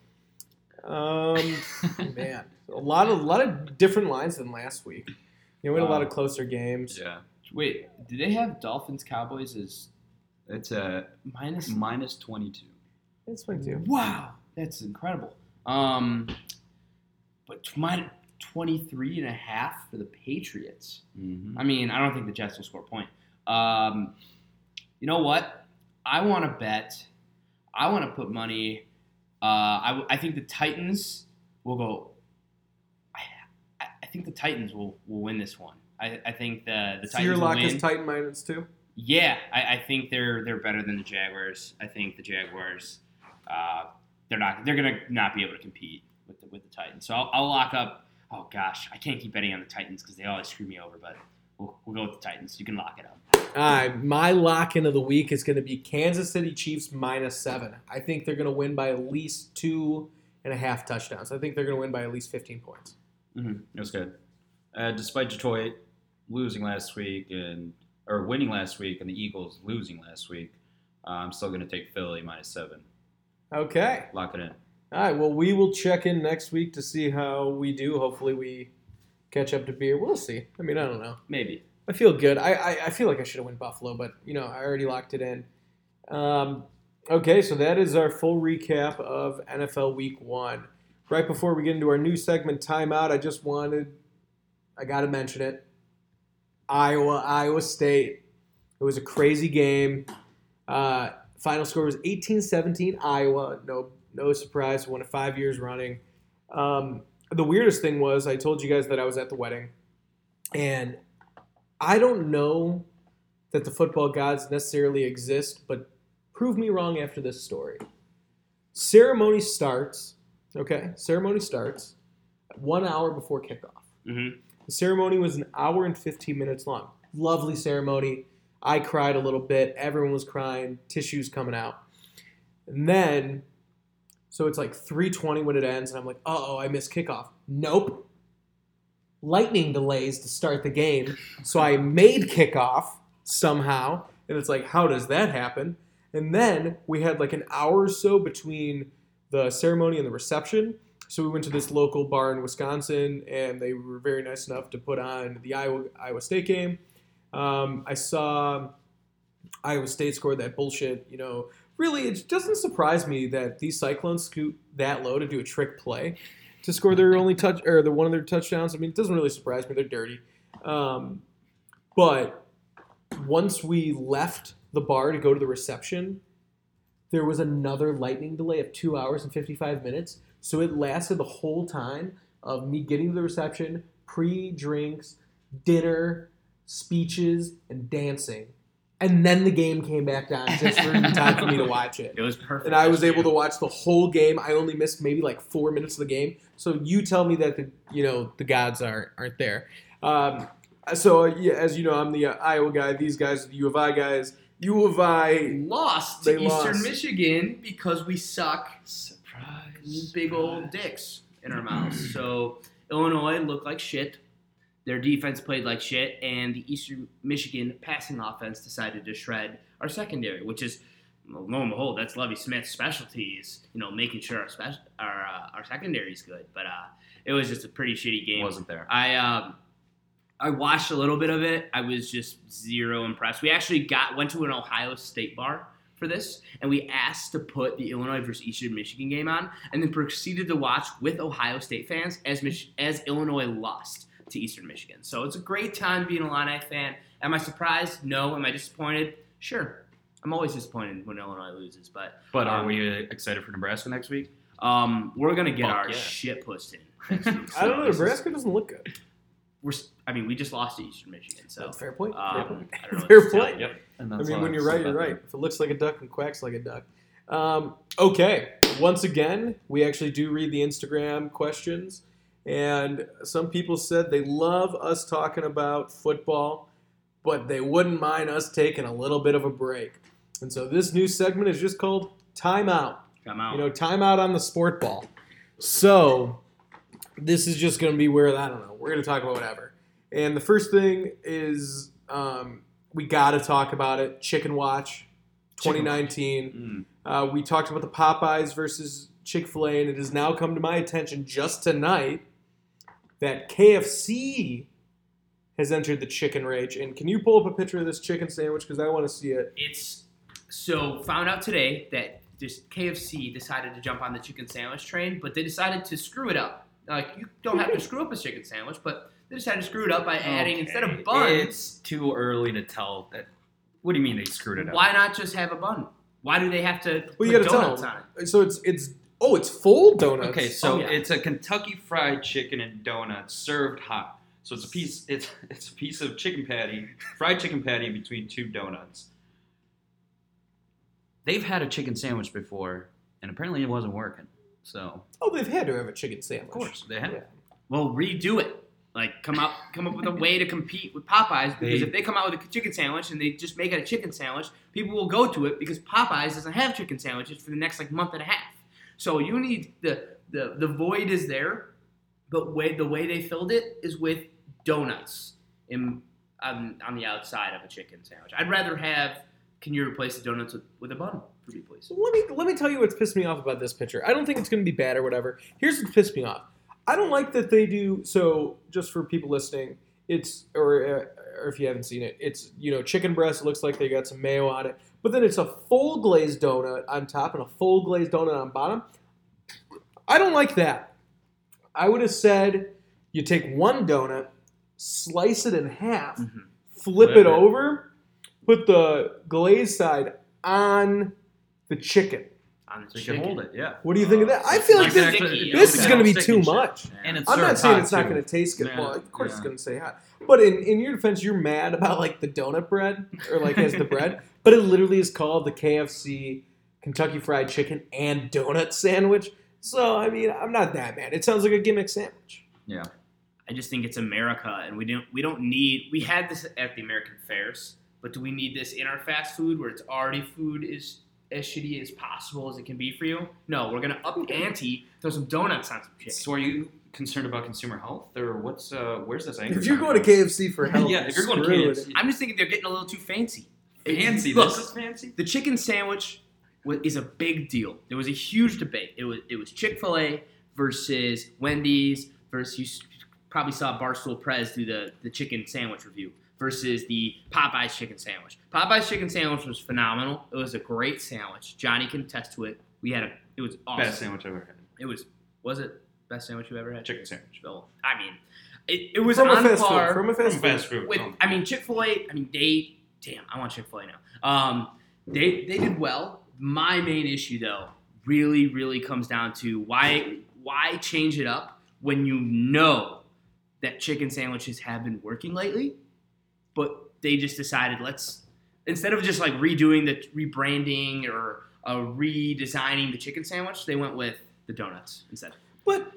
Um, man, a lot of a lot of different lines than last week. You know, we had a lot of closer games. Yeah, Wait, do they have Dolphins Cowboys as it's a minus? minus twenty-two. That's fine too. Wow, that's incredible. Um, but t- min- 23 and a half for the Patriots. Mm-hmm. I mean, I don't think the Jets will score a point. Um, you know what? I want to bet. I want to put money. Uh, I, w- I think the Titans will go. I, I- I think the Titans will, will win this one. I, I think the the So Titans your will lock win. is Titan minus two. Yeah, I, I think they're they're better than the Jaguars. I think the Jaguars, uh, they're not they're gonna not be able to compete with the with the Titans. So I'll, I'll lock up. Oh gosh, I can't keep betting on the Titans because they always screw me over. But we'll, we'll go with the Titans. You can lock it up. All right, my lock in of the week is going to be Kansas City Chiefs minus seven. I think they're going to win by at least two and a half touchdowns. I think they're going to win by at least 15 points. It was good. Uh, despite Detroit losing last week and or winning last week and the Eagles losing last week, uh, I'm still going to take Philly minus seven. Okay. Lock it in. All right. Well, we will check in next week to see how we do. Hopefully, we catch up to beer. We'll see. I mean, I don't know. Maybe. I feel good. I, I, I feel like I should have went Buffalo, but you know I already locked it in. Um, okay, so that is our full recap of NFL Week One. Right before we get into our new segment, timeout, I just wanted, I got to mention it. Iowa, Iowa State. It was a crazy game. Uh, final score was 18-17 Iowa. No, no surprise. Won it five years running. Um, the weirdest thing was I told you guys that I was at the wedding, and I don't know that the football gods necessarily exist, but prove me wrong after this story. Ceremony starts, okay? Ceremony starts one hour before kickoff. Mm-hmm. The ceremony was an hour and 15 minutes long. Lovely ceremony. I cried a little bit. Everyone was crying. Tissues coming out. And then, so it's like 3:20 when it ends, and I'm like, "Uh oh, I missed kickoff." Nope. Lightning delays to start the game, so I made kickoff somehow, and it's like, how does that happen? And then we had like an hour or so between the ceremony and the reception. So we went to this local bar in Wisconsin, and they were very nice enough to put on the Iowa Iowa State game. Um, I saw Iowa State score that bullshit. You know, really, it doesn't surprise me that these Cyclones scoot that low to do a trick play to score their only touch or the one of their touchdowns. I mean, it doesn't really surprise me. They're dirty, um, but once we left the bar to go to the reception, there was another lightning delay of two hours and 55 minutes. So it lasted the whole time of me getting to the reception, pre drinks, dinner, speeches, and dancing. And then the game came back down just for time for me to watch it. It was perfect. And I was able to watch the whole game. I only missed maybe like four minutes of the game. So you tell me that the you know the gods aren't aren't there. Um, so uh, yeah, as you know, I'm the uh, Iowa guy. These guys are the U of I guys. U of I. lost They to Eastern lost. Michigan because we suck Surprise. big old dicks in our mouths. So Illinois looked like shit. Their defense played like shit, and the Eastern Michigan passing offense decided to shred our secondary, which is lo and behold, that's Lovie Smith's specialties. You know, making sure our special our uh, our secondary is good. But uh, it was just a pretty shitty game. Wasn't there? I um, I watched a little bit of it. I was just zero impressed. We actually got went to an Ohio State bar for this, and we asked to put the Illinois versus Eastern Michigan game on, and then proceeded to watch with Ohio State fans as Mich- as Illinois lost to Eastern Michigan. So it's a great time being a an Illini fan. Am I surprised? No. Am I disappointed? Sure. I'm always disappointed when Illinois loses, but But are Um, we uh, excited for Nebraska next week? um, we're gonna get Fuck our yeah. shit pushed in. Next week. I don't know. this is- Nebraska doesn't look good. We're, s- I mean, we just lost to Eastern Michigan, so Fair point. Fair um, point. I don't know Fair point. Yep. And I mean, when you're right, you're about right. If it looks like a duck and quacks like a duck. Um, okay. Once again, we actually do read the Instagram questions, and some people said they love us talking about football, but they wouldn't mind us taking a little bit of a break. And so this new segment is just called Timeout. Come out. You know, timeout on the sport ball. So this is just going to be where I don't know. We're going to talk about whatever. And the first thing is um, we got to talk about it. Chicken Watch, Chicken 2019. Mm. Uh, we talked about the Popeyes versus Chick Fil A, and it has now come to my attention just tonight that KFC has entered the chicken rage. And can you pull up a picture of this chicken sandwich because I want to see it? It's so found out today that this KFC decided to jump on the chicken sandwich train, but they decided to screw it up. Like you don't have to screw up a chicken sandwich, but they decided to screw it up by adding instead of buns. It's too early to tell that. What do you mean they screwed it up? Why not just have a bun? Why do they have to Well, put you got to tell them. on it? So it's it's oh, it's full donuts. Okay, so Oh, yeah. it's a Kentucky Fried Chicken and donuts served hot. So it's a piece. It's it's a piece of chicken patty, fried chicken patty between two donuts. They've had a chicken sandwich before, and apparently it wasn't working. So Oh, they've had to have a chicken sandwich. of course they have. Yeah. Well, redo it. Like come up come up with a way to compete with Popeyes because They- if they come out with a chicken sandwich and they just make it a chicken sandwich, people will go to it because Popeyes doesn't have chicken sandwiches for the next like month and a half. So you need the the the void is there, but way the way they filled it is with donuts in on, on the outside of a chicken sandwich. I'd rather have. Can you replace the donuts with, with a bun for me, please? Let me let me tell you what's pissed me off about this picture. I don't think it's going to be bad or whatever. Here's what pissed me off. I don't like that they do. So just for people listening, it's or, uh, or if you haven't seen it, it's you know chicken breast. Looks like they got some mayo on it, but then it's a full glazed donut on top and a full glazed donut on bottom. I don't like that. I would have said you take one donut, slice it in half, Mhm. flip Flip it it. over, put the glazed side on the chicken. On the So chicken. hold it. Yeah. What do you think of that? I feel like Like this, sticky, this is going to be too much. And it's I'm not saying it's not going to taste good. Yeah, Well, of course it's going to say hot. But in, in your defense, you're mad about like the donut bread or like as the bread, but it literally is called the KFC Kentucky Fried Chicken and Donut Sandwich. So I mean, I'm not that mad. It sounds like a gimmick sandwich. Yeah. I just think it's America, and we don't we don't need. We had this at the American fairs, but do we need this in our fast food where it's already food is as shitty as possible as it can be for you? No, we're gonna up the ante, throw some donuts on some chicken. So are you concerned about consumer health, or what's uh where's this anger? If you're going to? KFC for health, yeah, if you're going to. KFC, I'm just thinking they're getting a little too fancy. fancy. Look, this is fancy. the chicken sandwich wa- is a big deal. There was a huge debate. It was it was Chick Fil A versus Wendy's versus you probably saw Barstool Prez do the the chicken sandwich review versus the Popeyes chicken sandwich. Popeyes chicken sandwich was phenomenal. It was a great sandwich. Johnny can attest to it. We had a it was awesome. Best sandwich I've ever had. It was was it best sandwich you ever had? Chicken sandwich. Well, I mean, it, it was from a fast par food. From a fast food. fast food. with Oh. I mean Chick Fil A. I mean they damn I want Chick Fil A now. Um, they they did well. My main issue though really really comes down to why why change it up when you know that chicken sandwiches have been working lately, but they just decided let's instead of just like redoing the rebranding or uh, redesigning the chicken sandwich, they went with the donuts instead. But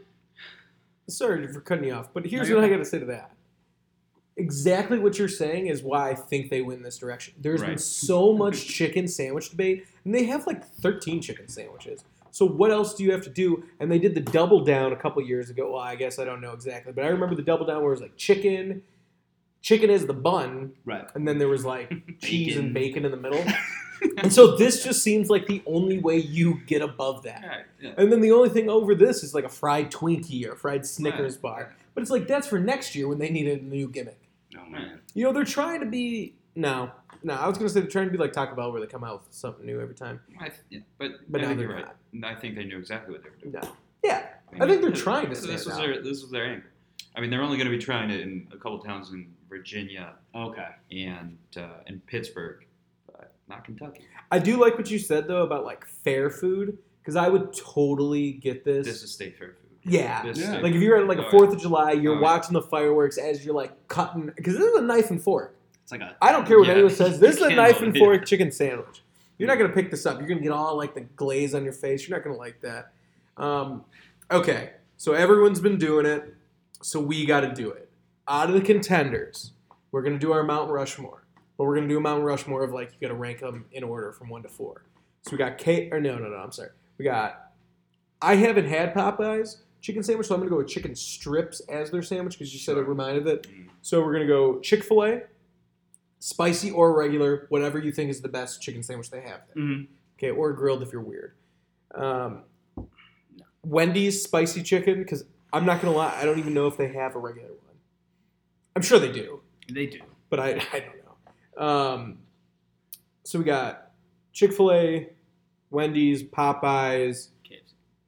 sorry for cutting you off, but here's No, what I got to say to that. Exactly what you're saying is why I think they win this direction. There's been so much chicken sandwich debate, and they have like 13 chicken sandwiches. So what else do you have to do? And they did the double down a couple years ago. Well, I guess I don't know exactly, but I remember the double down where it was like chicken, chicken is the bun, Right. and then there was like cheese and Bacon. in the middle. and so this just seems like the only way you get above that. Yeah. And then the only thing over this is like a fried Twinkie or fried Snickers Right. bar. But it's like that's for next year when they need a new gimmick. Oh man. You know, they're trying to be no. No, I was gonna say they're trying to be like Taco Bell, where they come out with something new every time. I th- yeah, but But I they're right. I think they knew exactly what they were doing. No. Yeah, I think they're trying to This, this was out. their this was their angle. I mean, they're only going to be trying it in a couple towns in Virginia Okay. and uh, in Pittsburgh, but not Kentucky. I do like what you said though about like fair food because I would totally get this. This is state fair food. Yeah. Yeah. is- like if you're at like a Fourth of July, you're Oh, yeah. watching the fireworks as you're like cutting because this is a knife and fork. It's like a I don't care what Yeah. anyone says. This is a knife and fork chicken sandwich. You're not gonna pick this up. You're gonna get all like the glaze on your face. You're not gonna like that. Um, okay, so everyone's been doing it, so we got to do it. Out of the contenders, we're gonna do our Mount Rushmore, but we're gonna do a Mount Rushmore of like you got to rank them in order from one to four. So we got Kate, or no, no, no. I'm sorry. We got. I haven't had Popeyes chicken sandwich, so I'm gonna go with chicken strips as their sandwich because you said it reminded it. Mm. So we're gonna go Chick Fil A, spicy or regular, whatever you think is the best chicken sandwich they have there. Mhm. Okay, or grilled if you're weird. Um, Wendy's spicy chicken because I'm not gonna lie, I don't even know if they have a regular one. I'm sure they do, They do. but I I don't know. Um, so we got Chick Fil A, Wendy's, Popeyes,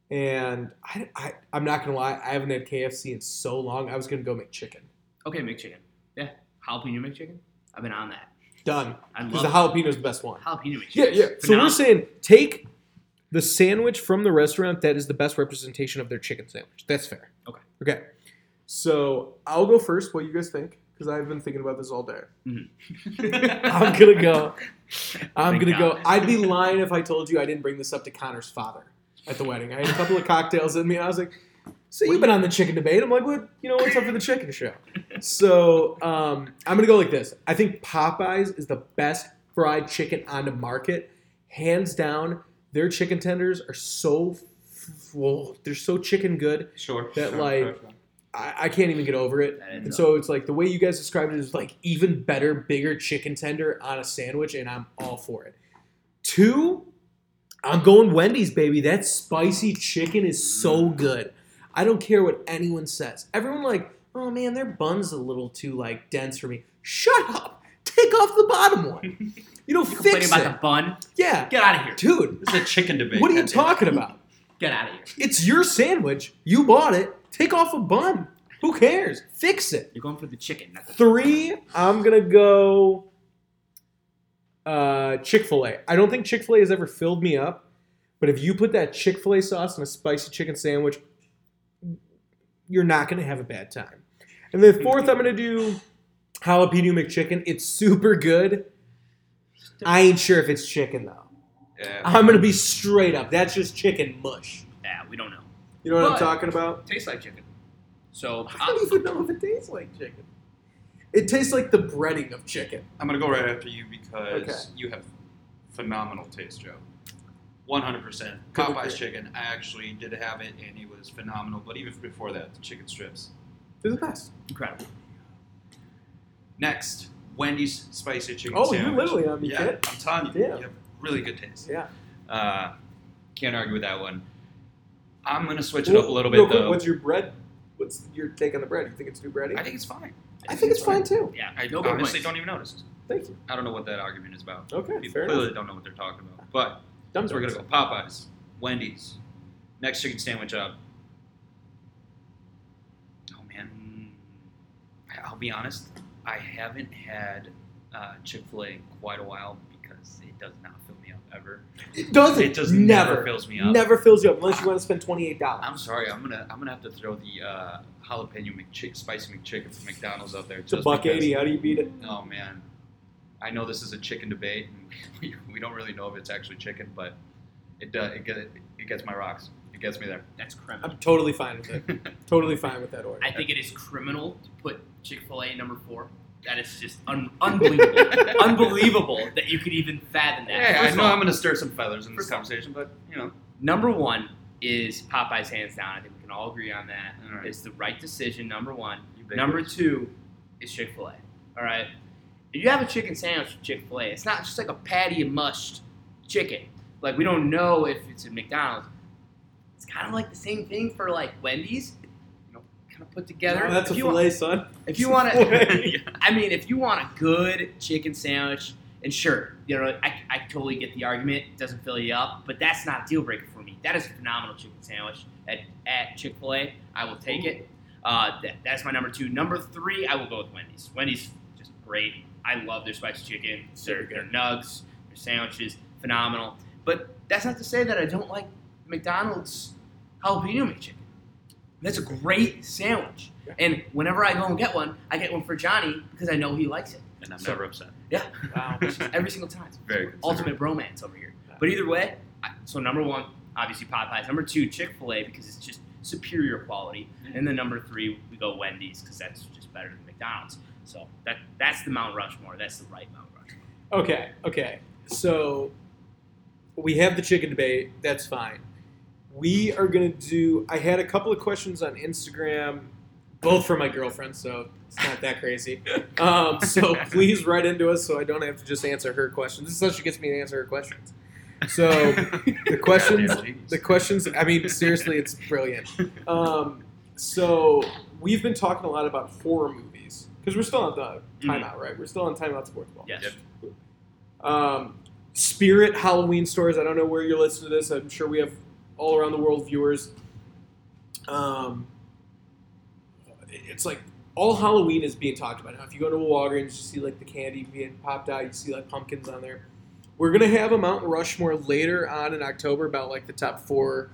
and I, I I'm not gonna lie, I haven't had KFC in so long. I was gonna go make chicken. Okay, McChicken. Yeah. Jalapeno McChicken. I've been on that. Done I because the jalapeno is the best one. jalapeno McChicken. Yeah, yeah. So we're saying take the sandwich from the restaurant that is the best representation of their chicken sandwich. That's fair. Okay. Okay. So I'll go first. What you guys think? Because I've been thinking about this all day. I'm gonna go. I'm Thank gonna go. I'd be lying if I told you I didn't bring this up to Connor's father at the wedding. I had a couple of cocktails in me. And I was like, "So you've been on the chicken debate?" I'm like, "What? You know what's up for the chicken show?" So um, I'm gonna go like this. I think Popeyes is the best fried chicken on the market, hands down. Their chicken tenders are so, f- well, they're so chicken good. Sure. That, sure, like, sure, sure. I, I can't even get over it. And so it's like the way you guys described it is like even better, bigger chicken tender on a sandwich, and I'm all for it. Two, I'm going Wendy's, baby. That spicy chicken is so mm. good. I don't care what anyone says. Everyone like, oh man, their bun's a little too like dense for me. Shut up. Take off the bottom one. You complaining fix about it. the bun? yeah, Get out of here. dude. This is a chicken debate. What are you talking about? Get out of here. It's your sandwich. You bought it. Take off a bun. Who cares? Fix it. You're going for the chicken, not the Three, I'm gonna go uh, Chick Fil A. I don't think Chick Fil A has ever filled me up, but if you put that Chick Fil A sauce on a spicy chicken sandwich, you're not gonna have a bad time. And then fourth, I'm gonna do jalapeno McChicken. It's super good. I ain't sure if it's chicken though. Yeah. I'm gonna be straight up. That's just chicken mush. Yeah, we don't know. You know what I'm talking about? Tastes like chicken. So I don't even know if it tastes like chicken. It tastes like the breading of chicken. I'm gonna go right after you because Okay. you have phenomenal taste, Joe. 100%. Good Popeye's chicken. I actually did have it, and it was phenomenal. But even before that, the chicken strips. They're the best. incredible. Next, Wendy's spicy chicken Oh, you're sandwich. literally on me, Yeah, kid. I'm telling you, Yeah. you have really good taste. Yeah. Uh, can't argue with that one. I'm gonna switch it up a little Real bit quick, though. What's your bread? What's your take on the bread? You think it's too bready? I think it's fine. I think it's fine too. Yeah, I no honestly complaints. don't even notice. Thank you. I don't know what that argument is about. Okay, People fair clearly enough. don't know what they're talking about. But Dumb so we're gonna go Popeyes, Wendy's, next chicken sandwich up. Oh man, I- I'll be honest. I haven't had uh, Chick Fil A in quite a while because it does not fill me up ever. It doesn't. It just never, never fills me up. Never fills you up unless you want to spend twenty eight dollars. I'm sorry. I'm gonna I'm gonna have to throw the uh, jalapeno McChick, spicy McChicken from McDonald's out there. It's a buck because- eighty. How do you beat it? Oh man, I know this is a chicken debate, and we, we don't really know if it's actually chicken, but it does. It, get, it gets my rocks. It gets me there. That's criminal. I'm totally fine with it. totally fine with that order. I think it is criminal to put Chick Fil A number four. That is just un- unbelievable, unbelievable that you could even fathom that. Yeah, I First of know all, I'm gonna stir some feathers in this First of all- conversation, but you know, Number one is Popeyes hands down. I think we can all agree on that. Right. It's the right decision. Number one. Number words. two is Chick Fil A. All right. If you have a chicken sandwich from Chick Fil A, it's not just like a patty and mushed chicken. Like we don't know if it's at McDonald's. It's kind of like the same thing for like Wendy's. You know, kind of put together. that's a if you fillet, Want, son. if you want Fillet. to, I mean, if you want a good chicken sandwich, And sure, you know, I, I totally get the argument. It doesn't fill you up, but that's not a deal breaker for me. That is a phenomenal chicken sandwich at, at Chick fil A. I will take it. Uh, that, that's my number two. Number three, I will go with Wendy's. Wendy's just great. I love their spicy chicken, their, their nugs, their sandwiches, phenomenal. But that's not to say that I don't like McDonald's jalapeno McChicken. That's a great sandwich. Yeah. And whenever I go and get one, I get one for Johnny because I know he likes it. And I'm So- never upset. Yeah. Wow. Every single time. Very good. Ultimate bromance over here. But either way, I, so number one, obviously Popeyes. Number two, Chick fil A because it's just superior quality. Mm-hmm. And then number three, we go Wendy's because that's just better than McDonald's. So that that's the Mount Rushmore. That's the right Mount Rushmore. Okay, okay. So we have the chicken debate. That's fine. We are gonna do. I had a couple of questions on Instagram, both from my girlfriend, so it's not that crazy. Um, so please write into us so I don't have to just answer her questions. This is how she gets me to answer her questions. So the questions, the questions. I mean, seriously, it's brilliant. Um, so we've been talking a lot about horror movies because we're still on the timeout, right? We're still on timeout sports ball. Yes. Yep. Um, Spirit Halloween stores. I don't know where you're listening to this. I'm sure we have all around the world viewers. Um, it's like all Halloween is being talked about now. If you go to a Walgreens, you see like the candy being popped out. You see like pumpkins on there. We're gonna have a Mount Rushmore later on in October about like the top four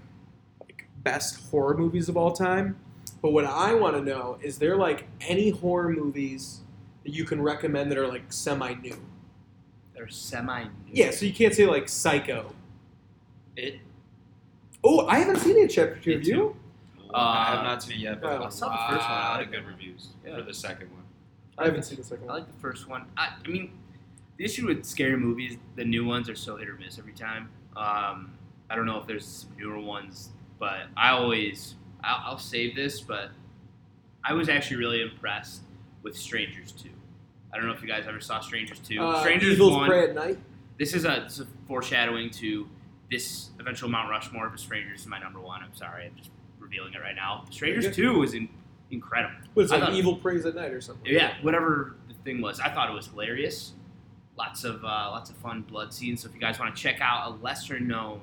like best horror movies of all time. But what I want to know is there like any horror movies that you can recommend that are like semi new? They're semi new. Yeah, so you can't say like Psycho. It. Oh, I haven't seen it yet. Me Have you? I have not seen it yet, but I saw the first one. I lot like of good reviews Yeah. for the second one. I haven't seen the second one. I like the first one. I, I mean, the issue with scary movies, the new ones are so hit or miss every time. Um, I don't know if there's some newer ones, but I always, I'll, I'll save this, but I was actually really impressed with Strangers 2. I don't know if you guys ever saw Strangers 2. Uh, Strangers Evil's 1, Prey at Night. this is a, this is a foreshadowing to this eventual Mount Rushmore, but Strangers is my number one. I'm sorry, I'm just revealing it right now. Strangers. 2 was in, incredible. What is I it? thought- Evil Prays at Night or something? yeah, whatever the thing was, I thought it was hilarious. Lots of uh, lots of fun blood scenes. So if you guys want to check out a lesser known,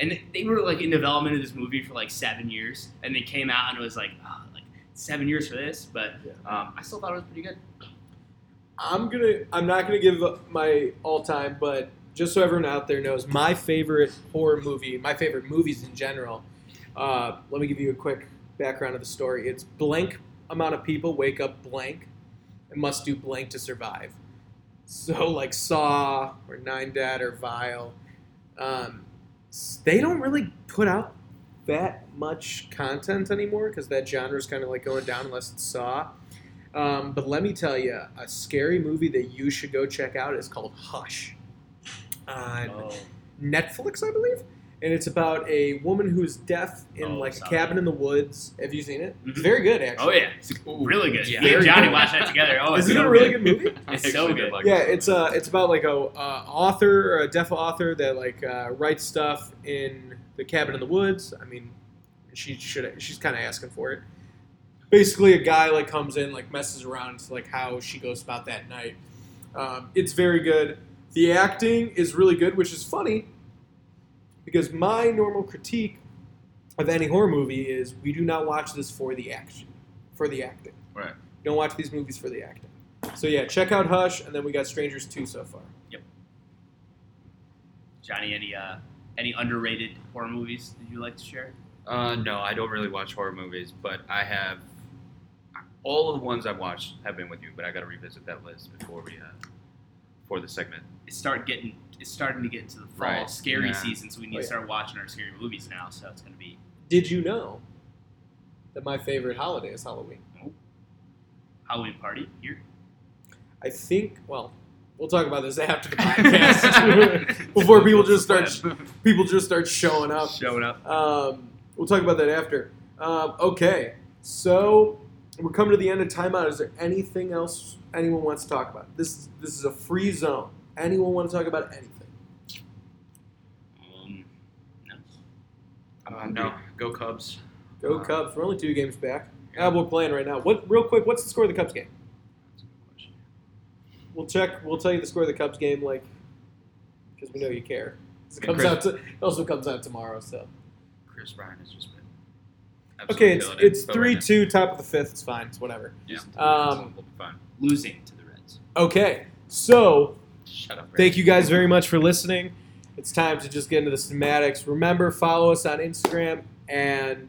and they were like in development of this movie for like seven years, and they came out and it was like oh, like seven years for this, but Yeah. um, I still thought it was pretty good. I'm gonna. I'm not gonna give up my all time, but just so everyone out there knows, my favorite horror movie, my favorite movies in general. Uh, let me give you a quick background of the story. It's blank amount of people wake up blank and must do blank to survive. So like Saw or Nine Dad or Vile, um, they don't really put out that much content anymore because that genre is kind of like going down unless it's Saw. Um, but let me tell you, a scary movie that you should go check out is called Hush on Oh. Netflix, I believe. And it's about a woman who's deaf in Oh, like a cabin in the woods. Have you seen it? It's Mhm. very good, actually. Oh yeah, it's really good. Yeah. Me and Johnny good. watched that together. Oh, Isn't it so a really good. good movie? It's so actually good. yeah, it's uh, it's about like a uh, author, or a deaf author that like uh, writes stuff in the cabin in the woods. I mean, she should she's kind of asking for it. Basically, a guy like comes in, like messes around, to, like how she goes about that night. Um, it's very good. The acting is really good, which is funny because my normal critique of any horror movie is we do not watch this for the action, for the acting. Right. We don't watch these movies for the acting. So yeah, check out Hush, and then we got Strangers two so far. Yep. Johnny, any uh, any underrated horror movies that you like to share? Uh, no, I don't really watch horror movies, but I have all of the ones I've watched have been with you. But I got to revisit that list before we uh, for the segment. It's start getting it's starting to get into the fall Right, scary yeah. season, so we need Oh, to yeah. start watching our scary movies now. So it's gonna be Did you know that my favorite holiday is Halloween? Halloween party here. I think. Well, we'll talk about this after the podcast before people just start people just start showing up. showing up. Um, we'll talk about that after. Um, okay, so we're coming to the end of timeout. Is there anything else anyone wants to talk about? This this is a free zone. Anyone want to talk about anything? Um, no. Uh, no, go Cubs. Go Uh, Cubs! We're only two games back. Uh, we're playing right now. What? Real quick, what's the score of the Cubs game? That's a good question. we'll check. We'll tell you the score of the Cubs game, like because we know you care. It comes Kris- out. To, it also comes out tomorrow. So Kris Bryant has just been. okay, it's it's three right two, top of the fifth. It's fine. It's whatever. Yeah. Um, will be fun. Losing to the Reds. Okay, so Shut up. Thank you guys very much for listening. It's time to just get into the schematics. Remember, follow us on Instagram and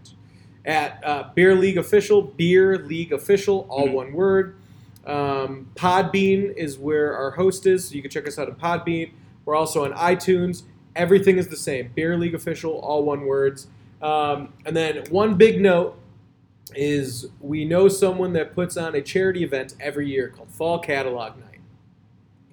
at uh, Beer League Official, Beer League Official, all Mhm. one word. Um, Podbean is where our host is, so you can check us out on Podbean. We're also on iTunes. Everything is the same. Beer League Official, all one words. Um, and then one big note is we know someone that puts on a charity event every year called Fall Catalog Night.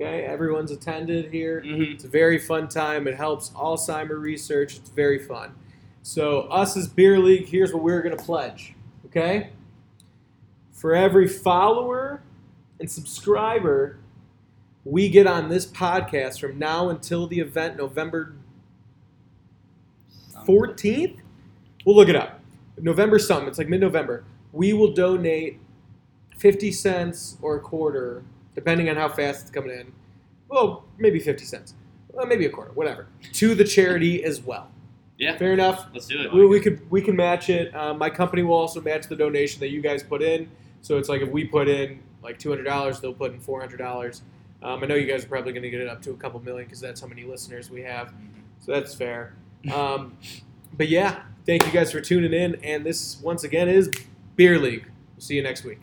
Okay, everyone's attended here. Mm-hmm. It's a very fun time. It helps Alzheimer research. It's very fun. So, us as Beer League, here's what we're going to pledge. Okay? For every follower and subscriber we get on this podcast from now until the event, November 14th, we'll look it up. November something. It's like mid November. We will donate 50 cents or a quarter, depending on how fast it's coming in. Well, maybe 50 cents. Well, maybe a quarter, whatever, to the charity as well. Yeah. Fair enough. Let's do it. We, we could we can match it. Um, my company will also match the donation that you guys put in. So it's like if we put in like two hundred dollars, they'll put in four hundred dollars. Um, I know you guys are probably going to get it up to a couple million because that's how many listeners we have. So that's fair. Um, but yeah, thank you guys for tuning in. And this once again is Beer League. We'll see you next week.